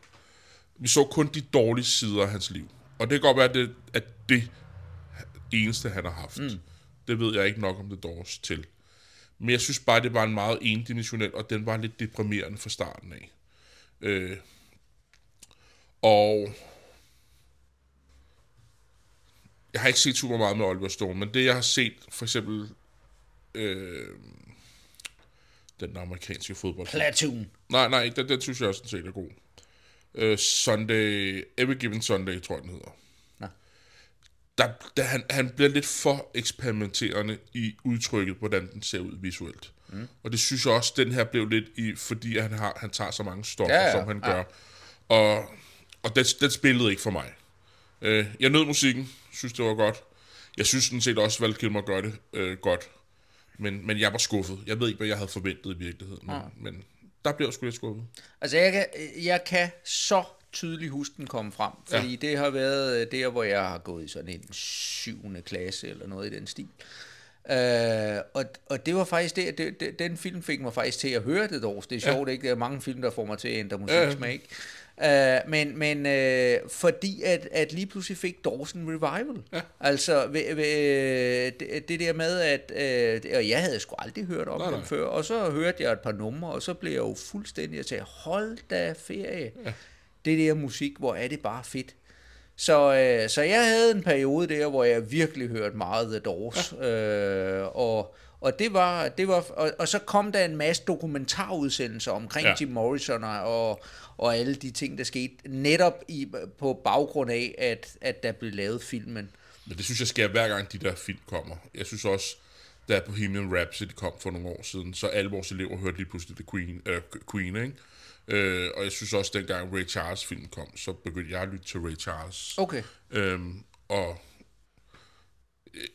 Vi så kun de dårlige sider af hans liv. Og det kan godt være, at det, at det eneste, han har haft. Mm. Det ved jeg ikke nok om The Doors til. Men jeg synes bare, det var en meget endimensionel, og den var lidt deprimerende fra starten af. Øh, og jeg har ikke set super meget med Oliver Stone, men det jeg har set, for eksempel øh, den amerikanske fodbold. Platoon. Nej, nej, den, den synes jeg også set er god. Uh, Sunday, Every Given Sunday, tror jeg, den hedder. Nå. Der, der, han, han bliver lidt for eksperimenterende i udtrykket, hvordan den ser ud visuelt. Mm. Og det synes jeg også, den her blev lidt i, fordi han, har, han tager så mange stoffer, Ja, ja, ja, ja, som han ja. gør. Og, og den, den spillede ikke for mig. Uh, jeg nød musikken, synes det var godt. Jeg synes sådan set også, Val Kilmer gør det uh, godt. Men, men jeg var skuffet. Jeg ved ikke, hvad jeg havde forventet i virkeligheden. Men, men der blev jeg sgu lidt skuffet. Altså, jeg kan, jeg kan så tydeligt huske den komme frem, fordi ja. det har været øh, der, hvor jeg har gået i sådan en syvende klasse, eller noget i den stil. Uh, og, og det var faktisk det, det, det, den film fik mig faktisk til at høre det dog. Det er sjovt, ja. ikke? Der er mange film, der får mig til at ændre musiksmag, ikke? Uh, men men uh, fordi at, at lige pludselig fik Dawson revival. Ja. Altså ved, ved, det, det der med, at uh, og jeg havde sgu aldrig hørt om Nej, dem nej. før, og så hørte jeg et par numre, og så blev jeg jo fuldstændig, jeg sagde, hold da ferie. Ja. Det der musik, hvor er det bare fedt. Så, øh, så jeg havde en periode der, hvor jeg virkelig hørte meget The Doors. Ja. Øh, og, og det var, det var og, og så kom der en masse dokumentarudsendelser omkring ja. Jim Morrison og, og alle de ting, der skete, netop i, på baggrund af, at, at der blev lavet filmen. Men det synes jeg sker hver gang de der film kommer. Jeg synes også, da Bohemian Rhapsody kom for nogle år siden, så alle vores elever hørte lige pludselig The Queen, øh, Queen ikke? Øh, og jeg synes også, dengang Ray Charles film kom, så begyndte jeg at lytte til Ray Charles. Okay. Øhm, og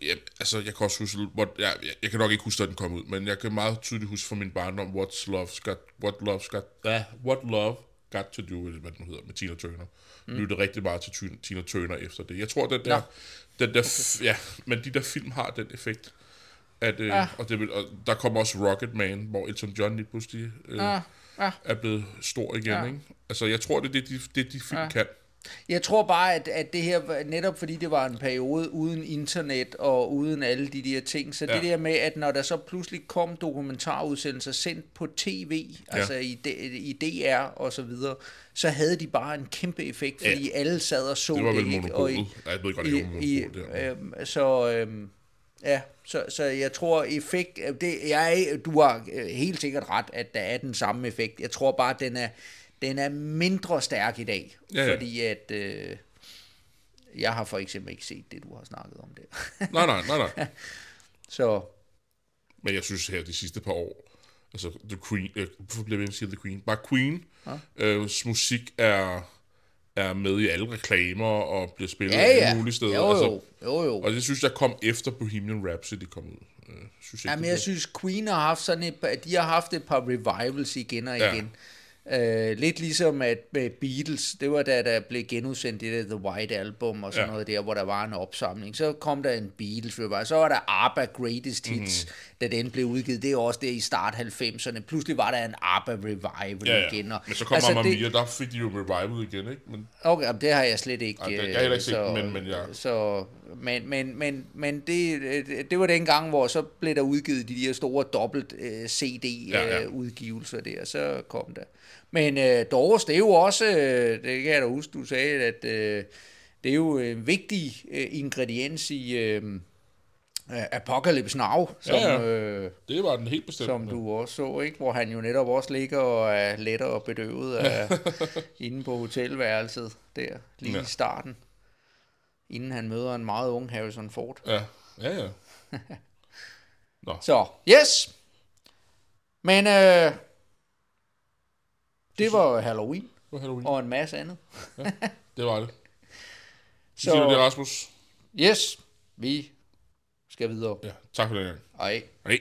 ja, altså, jeg kan også huske, what, jeg, jeg, jeg kan nok ikke huske, da den kom ud, men jeg kan meget tydeligt huske fra min barndom, What's Love's got, what love's got, uh, what love got to do with, hvad den hedder, med Tina Turner. Mm. Lyttede rigtig meget til Tina Turner efter det. Jeg tror, den der, den der f- ja, men de der film har den effekt, at, øh, Ja. og, det vil, og der kommer også Rocket Man, hvor Elton John lige pludselig øh, Ja, ja. er blevet stor igen, Ja. ikke? Altså, jeg tror, det er det, de, det, de film ja. kan. Jeg tror bare, at, at det her, netop fordi det var en periode uden internet og uden alle de der ting, så ja. det der med, at når der så pludselig kom dokumentarudsendelser sendt på tv, ja. altså i, i DR og så videre, så havde de bare en kæmpe effekt, fordi ja. alle sad og så Det var vel ikke? Og i. Nej, jeg ved godt, det i, der. øhm, så øhm, ja, så, så jeg tror effekt, det, jeg, du har øh, helt sikkert ret, at der er den samme effekt. Jeg tror bare, at den er, den er mindre stærk i dag, Ja, ja. fordi at øh, jeg har for eksempel ikke set det, du har snakket om der. [LAUGHS] Nej, nej, nej, nej. [LAUGHS] så Men jeg synes her de sidste par år, altså The Queen, øh, hvorfor bliver jeg sige The Queen? Bare Queen, ja. øh, musik er, er med i alle reklamer og bliver spillet ja, alle ja. mulige steder. Jo, Altså, jo, jo, jo. og det synes jeg kom efter Bohemian Rhapsody kom ud. Øh, synes jeg, Jamen, jeg synes, Queen har haft sådan et par, de har haft et par revivals igen og Ja. Uh, lidt ligesom at med Beatles, det var da der blev genudsendt det der The White Album og sådan Ja. ja. noget der, hvor der var en opsamling. Så kom der en Beatles, og så var der ABBA Greatest Hits, mm-hmm. da den blev udgivet. Det er også der i start 90'erne. Pludselig var der en ABBA Revival Ja, ja. igen. Og, Men så kom altså, Mamma Mia, der fik de jo revival igen, ikke? Men, Okay, jamen, det har jeg slet ikke. Ej, det- jeg øh, har heller ikke set så, den, men- men jeg- Så, men, men, men, men det, øh, det var den gang, hvor så blev der udgivet de der store dobbelt øh, Ja, ja. CD-udgivelser der, så kom der. Men øh, Doors, det er jo også, øh, det kan jeg da huske, du sagde, at øh, det er jo en vigtig øh, ingrediens i øh, Apocalypse Now, som, Ja, ja. Øh, det var den helt bestemt. som du også så, ikke? hvor han jo netop også ligger og er lettere og bedøvet af, [LAUGHS] inde på hotelværelset der, lige Ja. i starten, inden han møder en meget ung Harrison Ford. Ja, ja, ja. [LAUGHS] Så, yes! Men øh, det var Halloween Det var Halloween. og en masse andet. Det var det. [LAUGHS] Så siger du det, Rasmus? yes, vi skal videre. Ja, tak for gang. Hej. Hej.